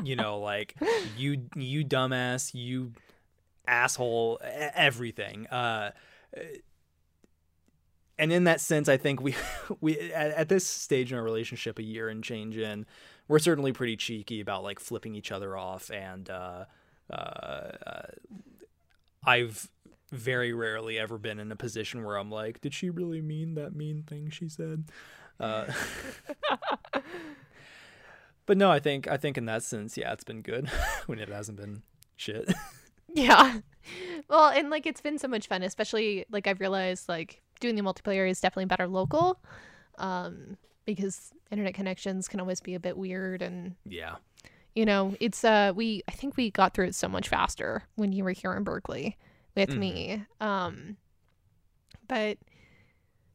you know like you you dumbass you asshole everything. Uh and in that sense, I think we we at, at, this stage in our relationship, a year and change in, we're certainly pretty cheeky about like flipping each other off, and uh, uh, uh, I've very rarely ever been in a position where I'm like, did she really mean that mean thing she said? Uh, but no, I think I think in that sense, yeah, it's been good when it hasn't been shit. yeah. Well, and like it's been so much fun, especially like I've realized like doing the multiplayer is definitely better local um, because internet connections can always be a bit weird and yeah you know it's uh we i think we got through it so much faster when you were here in berkeley with mm-hmm. me um but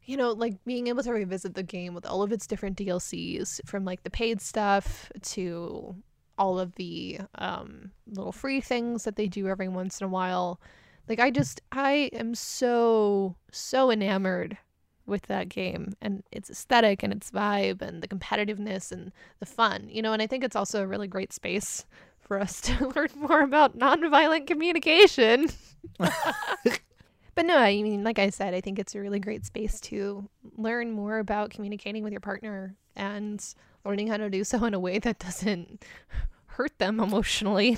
you know like being able to revisit the game with all of its different dlcs from like the paid stuff to all of the um little free things that they do every once in a while like I just I am so so enamored with that game and its aesthetic and its vibe and the competitiveness and the fun. You know, and I think it's also a really great space for us to learn more about nonviolent communication. but no, I mean, like I said, I think it's a really great space to learn more about communicating with your partner and learning how to do so in a way that doesn't hurt them emotionally.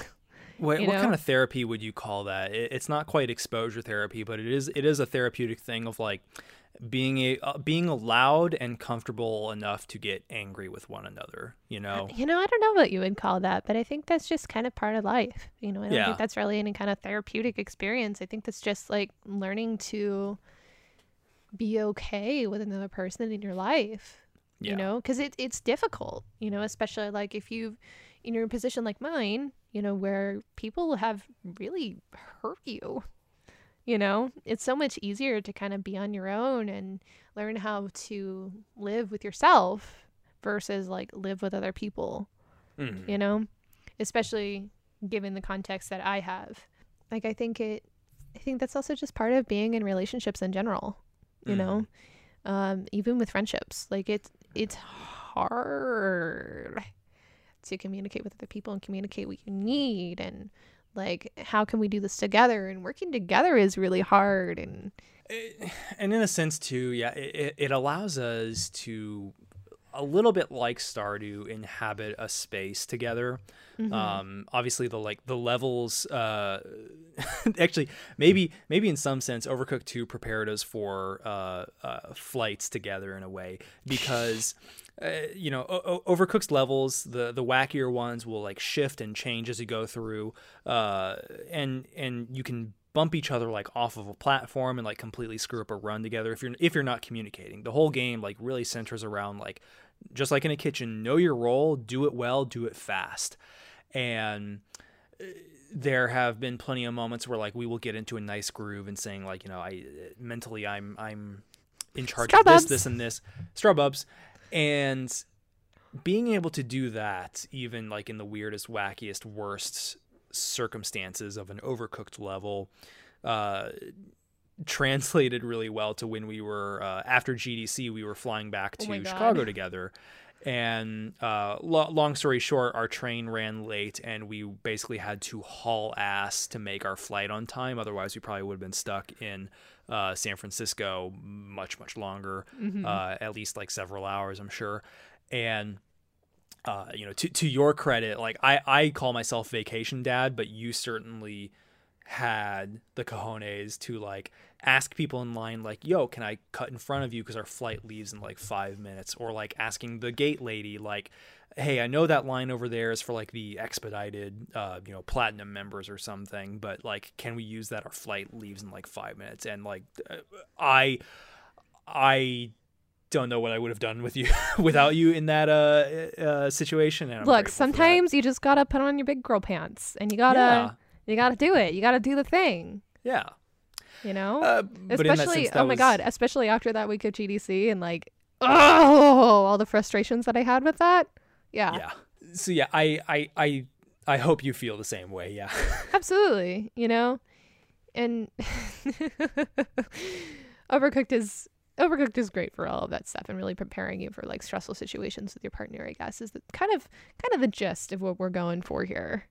What, what kind of therapy would you call that? It, it's not quite exposure therapy, but it is it is a therapeutic thing of like being a uh, being allowed and comfortable enough to get angry with one another you know? you know i don't know what you would call that but i think that's just kind of part of life you know? I don't yeah. think that's really any kind of therapeutic experience. I think that's just like learning to be okay with another person in your life yeah. you know? Because it, it's difficult you know especially like if you in your position like mine you know where people have really hurt you you know it's so much easier to kind of be on your own and learn how to live with yourself versus like live with other people mm. you know especially given the context that i have like i think it i think that's also just part of being in relationships in general you mm. know um even with friendships like it's it's hard to communicate with other people and communicate what you need and like how can we do this together and working together is really hard and eh, and in a sense too yeah it, it allows us to a little bit like stardew inhabit a space together mm-hmm. um obviously the like the levels uh actually maybe maybe in some sense overcooked 2 prepared us for uh, uh flights together in a way because uh, you know, o- overcooked levels, the the wackier ones will like shift and change as you go through, uh, and and you can bump each other like off of a platform and like completely screw up a run together if you're if you're not communicating. The whole game like really centers around like just like in a kitchen, know your role, do it well, do it fast, and uh, there have been plenty of moments where like we will get into a nice groove and saying like you know I mentally I'm I'm in charge of this this and this. Strawbubs and being able to do that, even like in the weirdest, wackiest, worst circumstances of an overcooked level, uh, translated really well to when we were uh, after GDC, we were flying back oh to oh Chicago together. And uh, lo- long story short, our train ran late, and we basically had to haul ass to make our flight on time. Otherwise, we probably would have been stuck in uh, San Francisco much much longer, mm-hmm. uh, at least like several hours, I'm sure. And uh, you know, to to your credit, like I I call myself vacation dad, but you certainly had the cojones to like ask people in line like yo can i cut in front of you because our flight leaves in like five minutes or like asking the gate lady like hey, I know that line over there is for like the expedited, uh, you know, platinum members or something, but like, can we use that? Our flight leaves in like five minutes, and like, uh, I, I don't know what I would have done with you without you in that uh, uh situation. Look, sometimes you just gotta put on your big girl pants, and you gotta, yeah. you gotta do it. You gotta do the thing. Yeah. You know, uh, especially sense, oh my god, especially after that week of GDC and like, oh, all the frustrations that I had with that. Yeah. Yeah. So yeah, I I I I hope you feel the same way. Yeah. Absolutely. You know, and overcooked is overcooked is great for all of that stuff and really preparing you for like stressful situations with your partner. I guess is the kind of kind of the gist of what we're going for here.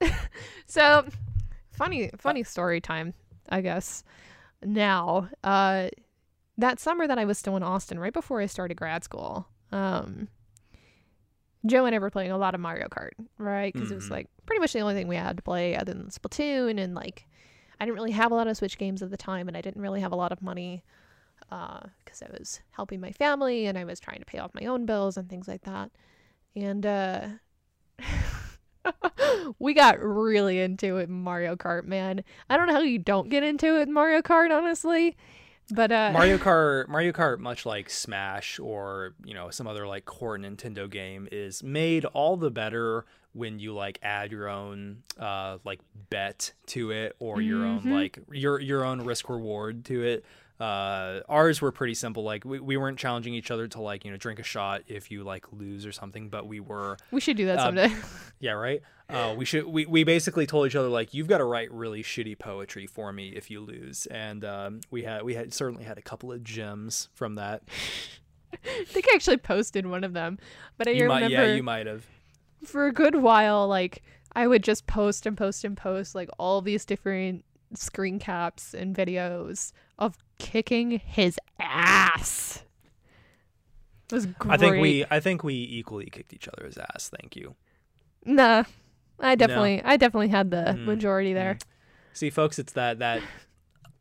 so funny funny story time, I guess. Now, uh, that summer that I was still in Austin, right before I started grad school, um, Joe and I were playing a lot of Mario Kart, right? Because mm-hmm. it was mm-hmm. like pretty much the only thing we had to play other than Splatoon. And like, I didn't really have a lot of Switch games at the time, and I didn't really have a lot of money because uh, I was helping my family and I was trying to pay off my own bills and things like that. And uh, we got really into it Mario Kart, man. I don't know how you don't get into it Mario Kart, honestly. But uh, Mario Kart, Mario Kart, much like Smash or you know some other like core Nintendo game, is made all the better when you like add your own uh, like bet to it or your mm-hmm. own like your your own risk reward to it uh, ours were pretty simple. Like we, we weren't challenging each other to like you know drink a shot if you like lose or something, but we were. We should do that um, someday. yeah, right. Uh, we should. We, we basically told each other like you've got to write really shitty poetry for me if you lose, and um, we had we had certainly had a couple of gems from that. I think I actually posted one of them, but I you remember. Might, yeah, you might have. For a good while, like I would just post and post and post like all these different screen caps and videos of kicking his ass. was great. I think we I think we equally kicked each other's ass. Thank you. Nah, I definitely, I definitely had the Mm, majority there. See, folks, it's that that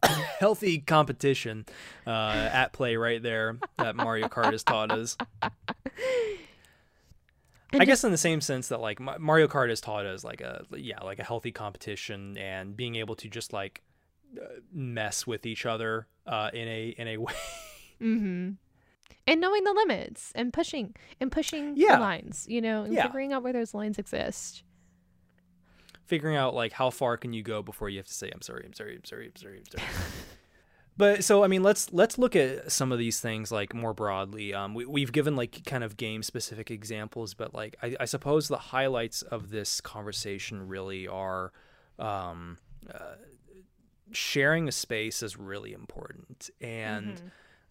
healthy competition uh, at play right there that Mario Kart has taught us. And I guess in the same sense that like Mario Kart has taught us like a yeah like a healthy competition and being able to just like uh, mess with each other uh, in a in a way. Mm-hmm. And knowing the limits and pushing and pushing Yeah. the lines, you know, and Yeah. figuring out where those lines exist. figuring out like how far can you go before you have to say I'm sorry, I'm sorry, I'm sorry, I'm sorry, I'm sorry. but so I mean, let's let's look at some of these things like more broadly. Um, we we've given like kind of game specific examples, but like I, I suppose the highlights of this conversation really are. Um, uh, sharing a space is really important. And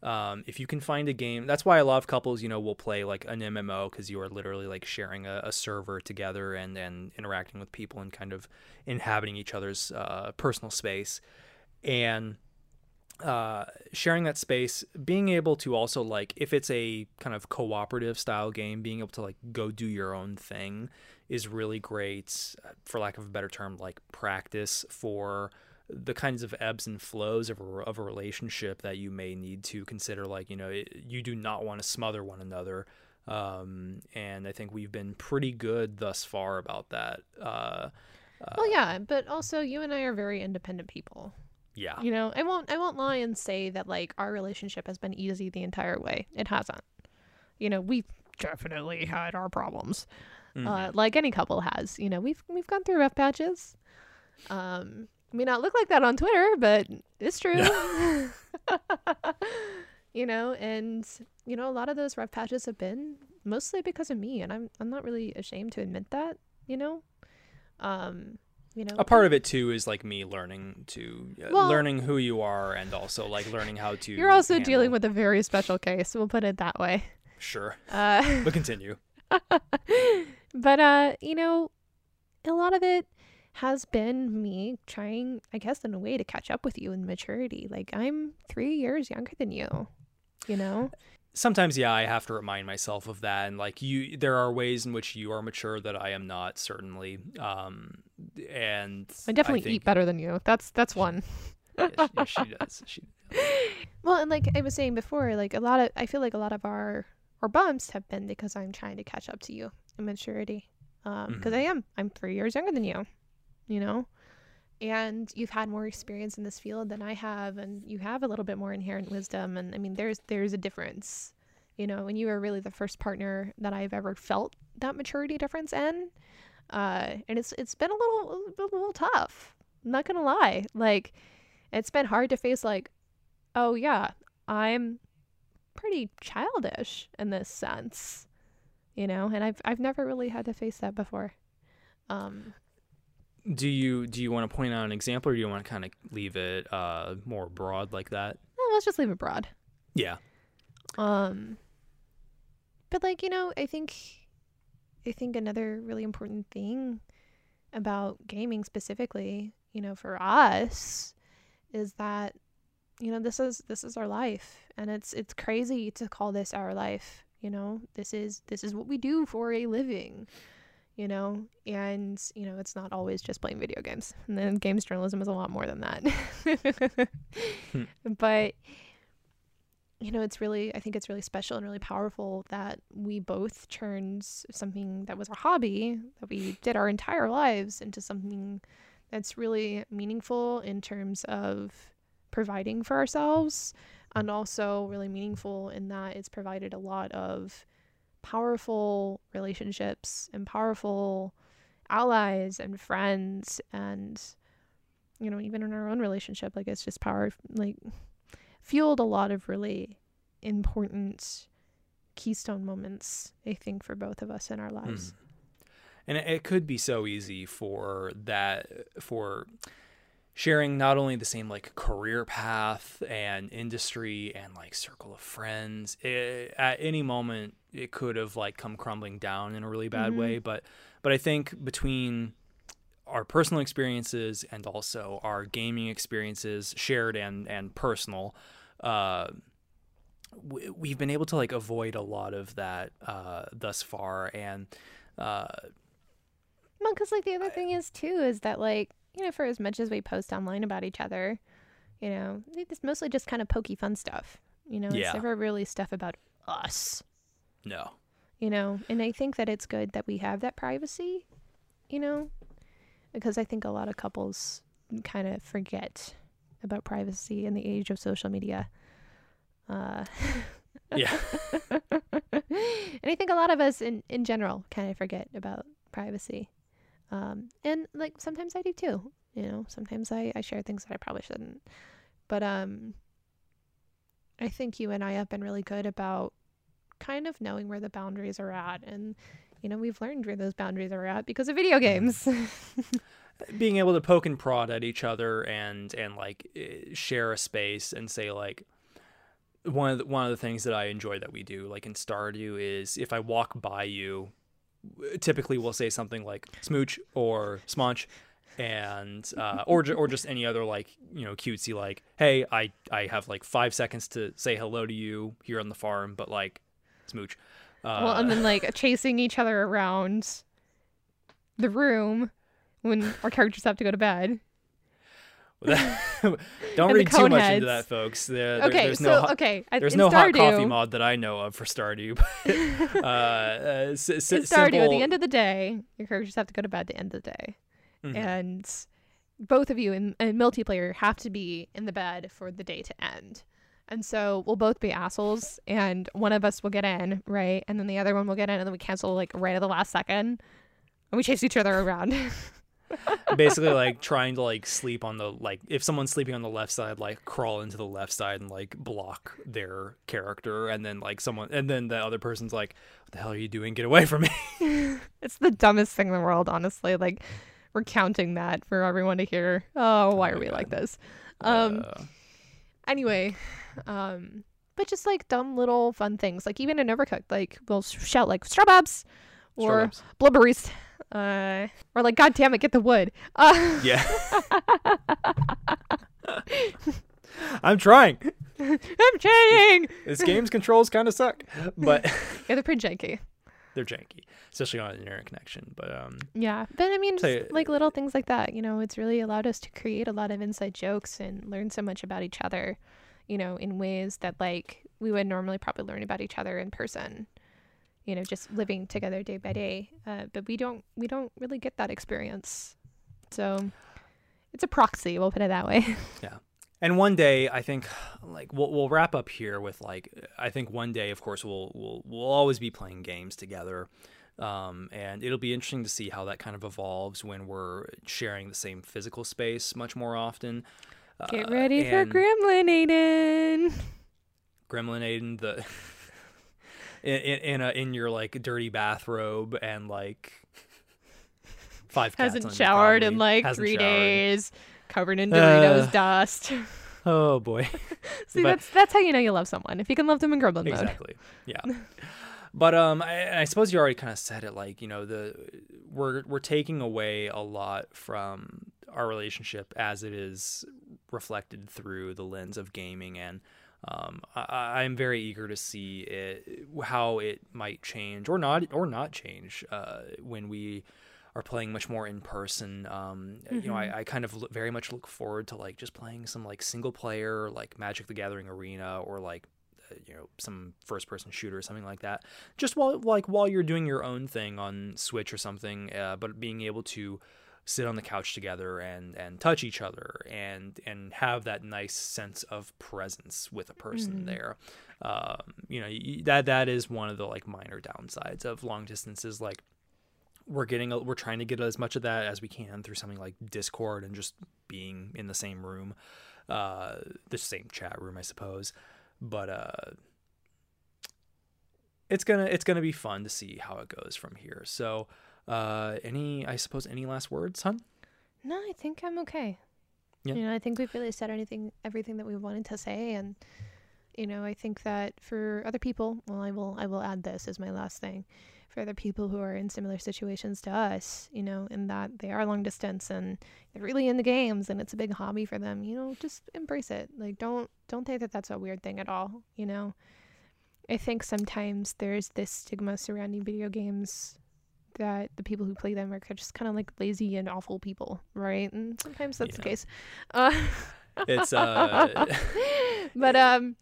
um, if you can find a game that's why a lot of couples you know will play like an mmo because you are literally like sharing a, a server together and and interacting with people and kind of inhabiting each other's uh, personal space. And uh, sharing that space being able to also like if it's a kind of cooperative style game being able to like go do your own thing is really great for lack of a better term like practice for the kinds of ebbs and flows of a, of a relationship that you may need to consider like you know it, you do not want to smother one another um, and i think we've been pretty good thus far about that uh, well, yeah, but also you and I are very independent people. yeah You know, I won't I won't lie and say that like our relationship has been easy the entire way. It hasn't. You know, we've definitely had our problems. Mhm. Uh, like any couple has. You know, we've we've gone through rough patches. Um may not look like that on Twitter, but it's true. you know, and you know, a lot of those rough patches have been mostly because of me, and I'm I'm not really ashamed to admit that. You know, um, you know, a part of it too is like me learning to uh, Well- learning who you are and also like learning how to you're also handle- dealing with a very special case. We'll put it that way. sure Uh, but continue but uh, you know, a lot of it has been me trying, I guess, in a way to catch up with you in maturity. Like I'm three years younger than you. You know, sometimes yeah i have to remind myself of that and like you there are ways in which you are mature that i am not certainly um and I definitely think, eat better than you. That's that's one. yeah, she, yeah, she does she Well, and like I was saying before, like a lot of I feel like a lot of our our bumps have been because I'm trying to catch up to you in maturity. Um, because Mhm. I am. I'm three years younger than you. You know, and you've had more experience in this field than I have, and you have a little bit more inherent wisdom. And I mean, there's there's a difference. You know, and you are really the first partner that I've ever felt that maturity difference in. Uh, and it's it's been a little a little tough. I'm not gonna lie. Like, it's been hard to face like, oh yeah, I'm pretty childish in this sense, you know, and I've I've never really had to face that before. Um, do you do you want to point out an example or do you want to kind of leave it uh more broad like that let's just leave it broad. yeah Um, but like you know, I think I think another really important thing about gaming specifically, you know, for us, is that you know this is this is our life, and it's it's crazy to call this our life. You know, this is this is what we do for a living. You know, and you know it's not always just playing video games. And then games journalism is a lot more than that. Hmm. But you know, it's really, I think it's really special and really powerful that we both turned something that was our hobby, that we did our entire lives, into something that's really meaningful in terms of providing for ourselves and also really meaningful in that it's provided a lot of powerful relationships and powerful allies and friends and you know even in our own relationship like it's just power like fueled a lot of really important keystone moments, I think, for both of us in our lives. Mhm. and it, it could be so easy for that for sharing not only the same like career path and industry and like circle of friends it, at any moment it could have like come crumbling down in a really bad Mhm. way but but i think between our personal experiences and also our gaming experiences shared and and personal uh we've been able to like avoid a lot of that uh, thus far, and uh, well, because like the other thing is too is that like you know for as much as we post online about each other, you know it's mostly just kind of pokey fun stuff. You know, Yeah. it's never really stuff about us. no, You know, and I think that it's good that we have that privacy. You know, because I think a lot of couples kind of forget about privacy in the age of social media. Uh, yeah, and I think a lot of us in, in general kind of forget about privacy. Um, and like sometimes I do too. You know, sometimes I, I share things that I probably shouldn't. But um I think you and I have been really good about kind of knowing where the boundaries are at and you know, we've learned where those boundaries are at because of video games. being able to poke and prod at each other and and like eh, share a space and say like one of the, one of the things that I enjoy that we do like in Stardew is if I walk by you typically we'll say something like smooch or smunch and uh, or or just any other like you know cutesy like hey I I have like 5 seconds to say hello to you here on the farm but like smooch uh, well, and then like chasing each other around the room when our characters have to go to bed. don't read too much heads. into that folks there, there- Okay, there's so no okay, There's in no hot coffee mod that I know of for Stardew. But, uh, uh, s- s- Stardew, simple, at the end of the day, your characters have to go to bed at the end of the day. Mhm. and both of you in, in multiplayer have to be in the bed for the day to end. And so we'll both be assholes, and one of us will get in, right? And then the other one will get in, and then we cancel like right at the last second, and we chase each other around. Basically like trying to like sleep on the like if someone's sleeping on the left side, like crawl into the left side and like block their character, and then like someone and then the other person's like, "What the hell are you doing? Get away from me!" it's the dumbest thing in the world, honestly. Like we're that for everyone to hear. Oh, why my are we like this? Um. Uh, anyway, um, but just like dumb little fun things, like even in Overcooked, like we'll shout like "Strawbobs" or. "Blubberies," uh, or like "God damn it, get the wood." Uh, yeah, I'm trying. I'm trying. This game's controls kind of suck, but Yeah, they're pretty janky. they're janky, especially on an internet connection. But um, Yeah, but I mean, So, just like little things like that, you know, it's really allowed us to create a lot of inside jokes and learn so much about each other, you know, in ways that like we would normally probably learn about each other in person, you know, just living together day by day. Uh, but we don't, we don't really get that experience, so it's a proxy. We'll put it that way. Yeah. And one day, I think, like we'll we'll wrap up here with like I think one day, of course, we'll we'll we'll always be playing games together, um, and it'll be interesting to see how that kind of evolves when we're sharing the same physical space much more often. Get Uh, ready for Gremlin Aiden. Gremlin Aiden, the in in in, a, in your like dirty bathrobe and like five cats Hasn't showered in like Hasn't three showered. days, covered in Doritos Uh, dust. Oh boy. See, but- that's that's how you know you love someone. If you can love them in Gremlin mode. exactly yeah but um I, I suppose you already kind of said it like you know the we're we're taking away a lot from our relationship as it is reflected through the lens of gaming and um, I, I'm very eager to see it, how it might change or not or not change uh, when we are playing much more in person. Um, You know, I, I kind of look, very much look forward to like just playing some like single player, like Magic the Gathering Arena, or like uh, you know some first person shooter or something like that. Just while like while you're doing your own thing on Switch or something, uh, but being able to sit on the couch together and and touch each other and and have that nice sense of presence with a person there. Um, you know that that is one of the like minor downsides of long distances like we're getting a, we're trying to get as much of that as we can through something like discord and just being in the same room uh the same chat room i suppose. But uh it's gonna it's gonna be fun to see how it goes from here. So uh any i suppose any last words hun No, I think I'm okay. Yeah. You know, I think we've really said anything, everything that we wanted to say, and you know, I think that for other people, well, I will, I will add this as my last thing. For other people who are in similar situations to us, you know, in that they are long distance and they're really into games and it's a big hobby for them, you know, just embrace it. Like, don't, don't think that that's a weird thing at all. You know, I think sometimes there's this stigma surrounding video games that the people who play them are just kind of like lazy and awful people, right? And sometimes that's yeah. the case. Uh, it's uh but um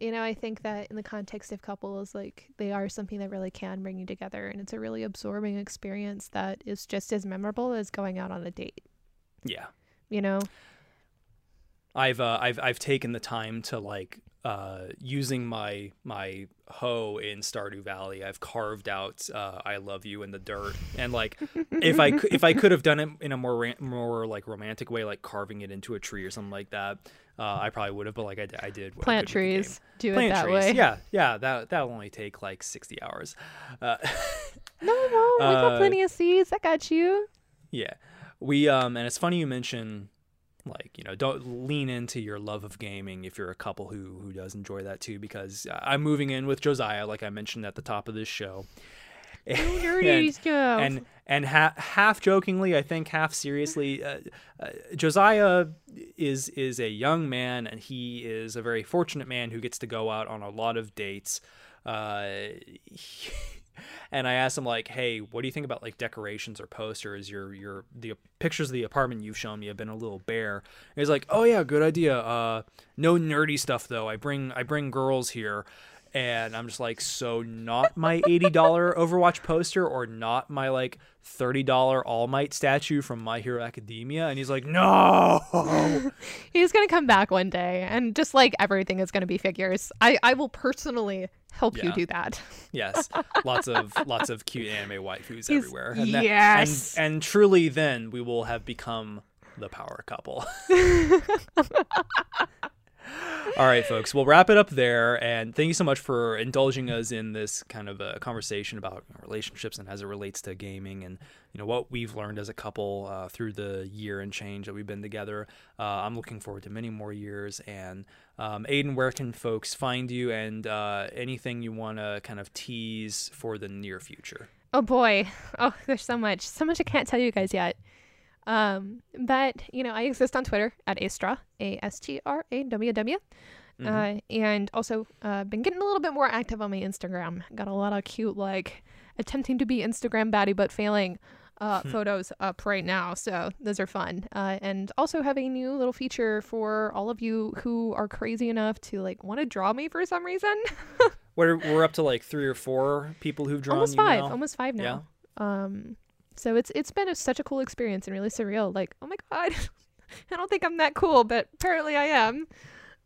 you know, I think that in the context of couples, like they are something that really can bring you together, and it's a really absorbing experience that is just as memorable as going out on a date. Yeah, you know, I've uh, I've I've taken the time to like uh, using my my hoe in Stardew Valley. I've carved out uh, "I love you" in the dirt, and like if I if I could have done it in a more more like romantic way, like carving it into a tree or something like that, uh, I probably would have, but like I, I did. Plant trees. Do Plant it that trees. way. Yeah, yeah. That that'll only take like sixty hours. Uh, no, no, we got uh, plenty of seeds. I got you. Yeah, we um, and it's funny you mention like you know don't lean into your love of gaming if you're a couple who who does enjoy that too because i'm moving in with josiah like i mentioned at the top of this show and, and and ha- half jokingly, I think half seriously, uh, uh, Josiah is is a young man, and he is a very fortunate man who gets to go out on a lot of dates. Uh, he, and I asked him like, "Hey, what do you think about like decorations or posters? Your your the pictures of the apartment you've shown me have been a little bare." He's like, "Oh yeah, good idea. Uh, no nerdy stuff though. I bring I bring girls here." and I'm just like, so not my eighty dollar Overwatch poster or not my like thirty dollar All Might statue from My Hero Academia, and he's like, no. he's gonna come back one day, and just like everything is gonna be figures. I I will personally help yeah. you do that. yes, lots of lots of cute anime waifus he's, everywhere. And that, yes, and, and truly, then we will have become the power couple. All right, folks. We'll wrap it up there. And thank you so much for indulging us in this kind of a conversation about relationships and as it relates to gaming and you know what we've learned as a couple uh, through the year and change that we've been together. Uh, I'm looking forward to many more years. And um, Aiden, where can folks find you and uh, anything you want to kind of tease for the near future? Oh boy. Oh, there's so much. So much I can't tell you guys yet. Um, but you know, I exist on Twitter at Astra, A S T R A W W. Mm-hmm. Uh, and also uh, been getting a little bit more active on my Instagram. Got a lot of cute like attempting to be Instagram baddie but failing uh, hmm. photos up right now. So those are fun. Uh, and also have a new little feature for all of you who are crazy enough to like want to draw me for some reason. we're we're up to like three or four people who've drawn almost five, now. almost five now. Yeah. Um, so it's it's been a, such a cool experience and really surreal. Like, oh my god, I don't think I'm that cool, but apparently I am.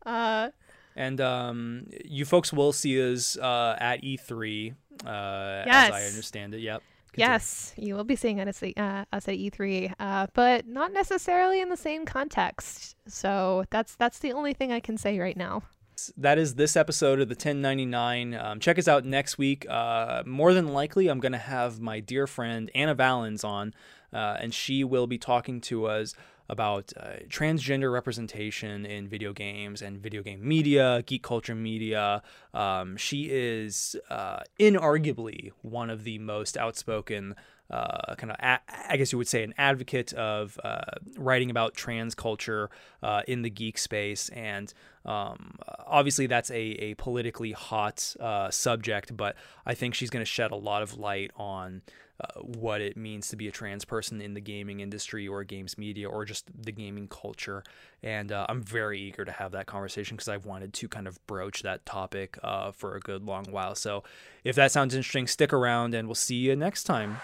Uh, and um, you folks will see us uh, at E3, uh, yes. as I understand it. Yep. Yes, you will be seeing us, uh, us at E3, uh, but not necessarily in the same context. So that's that's the only thing I can say right now that is this episode of the 1099. Um, check us out next week. Uh, more than likely, I'm going to have my dear friend Ana Valens on, uh, and she will be talking to us about uh, transgender representation in video games and video game media, geek culture media. Um, she is uh, inarguably one of the most outspoken uh, kind of, a- I guess you would say, an advocate of uh, writing about trans culture uh, in the geek space. And um, obviously, that's a, a politically hot uh, subject, but I think she's going to shed a lot of light on. What it means to be a trans person in the gaming industry or games media or just the gaming culture. And uh, I'm very eager to have that conversation because I've wanted to kind of broach that topic uh, for a good long while. So if that sounds interesting, stick around and we'll see you next time.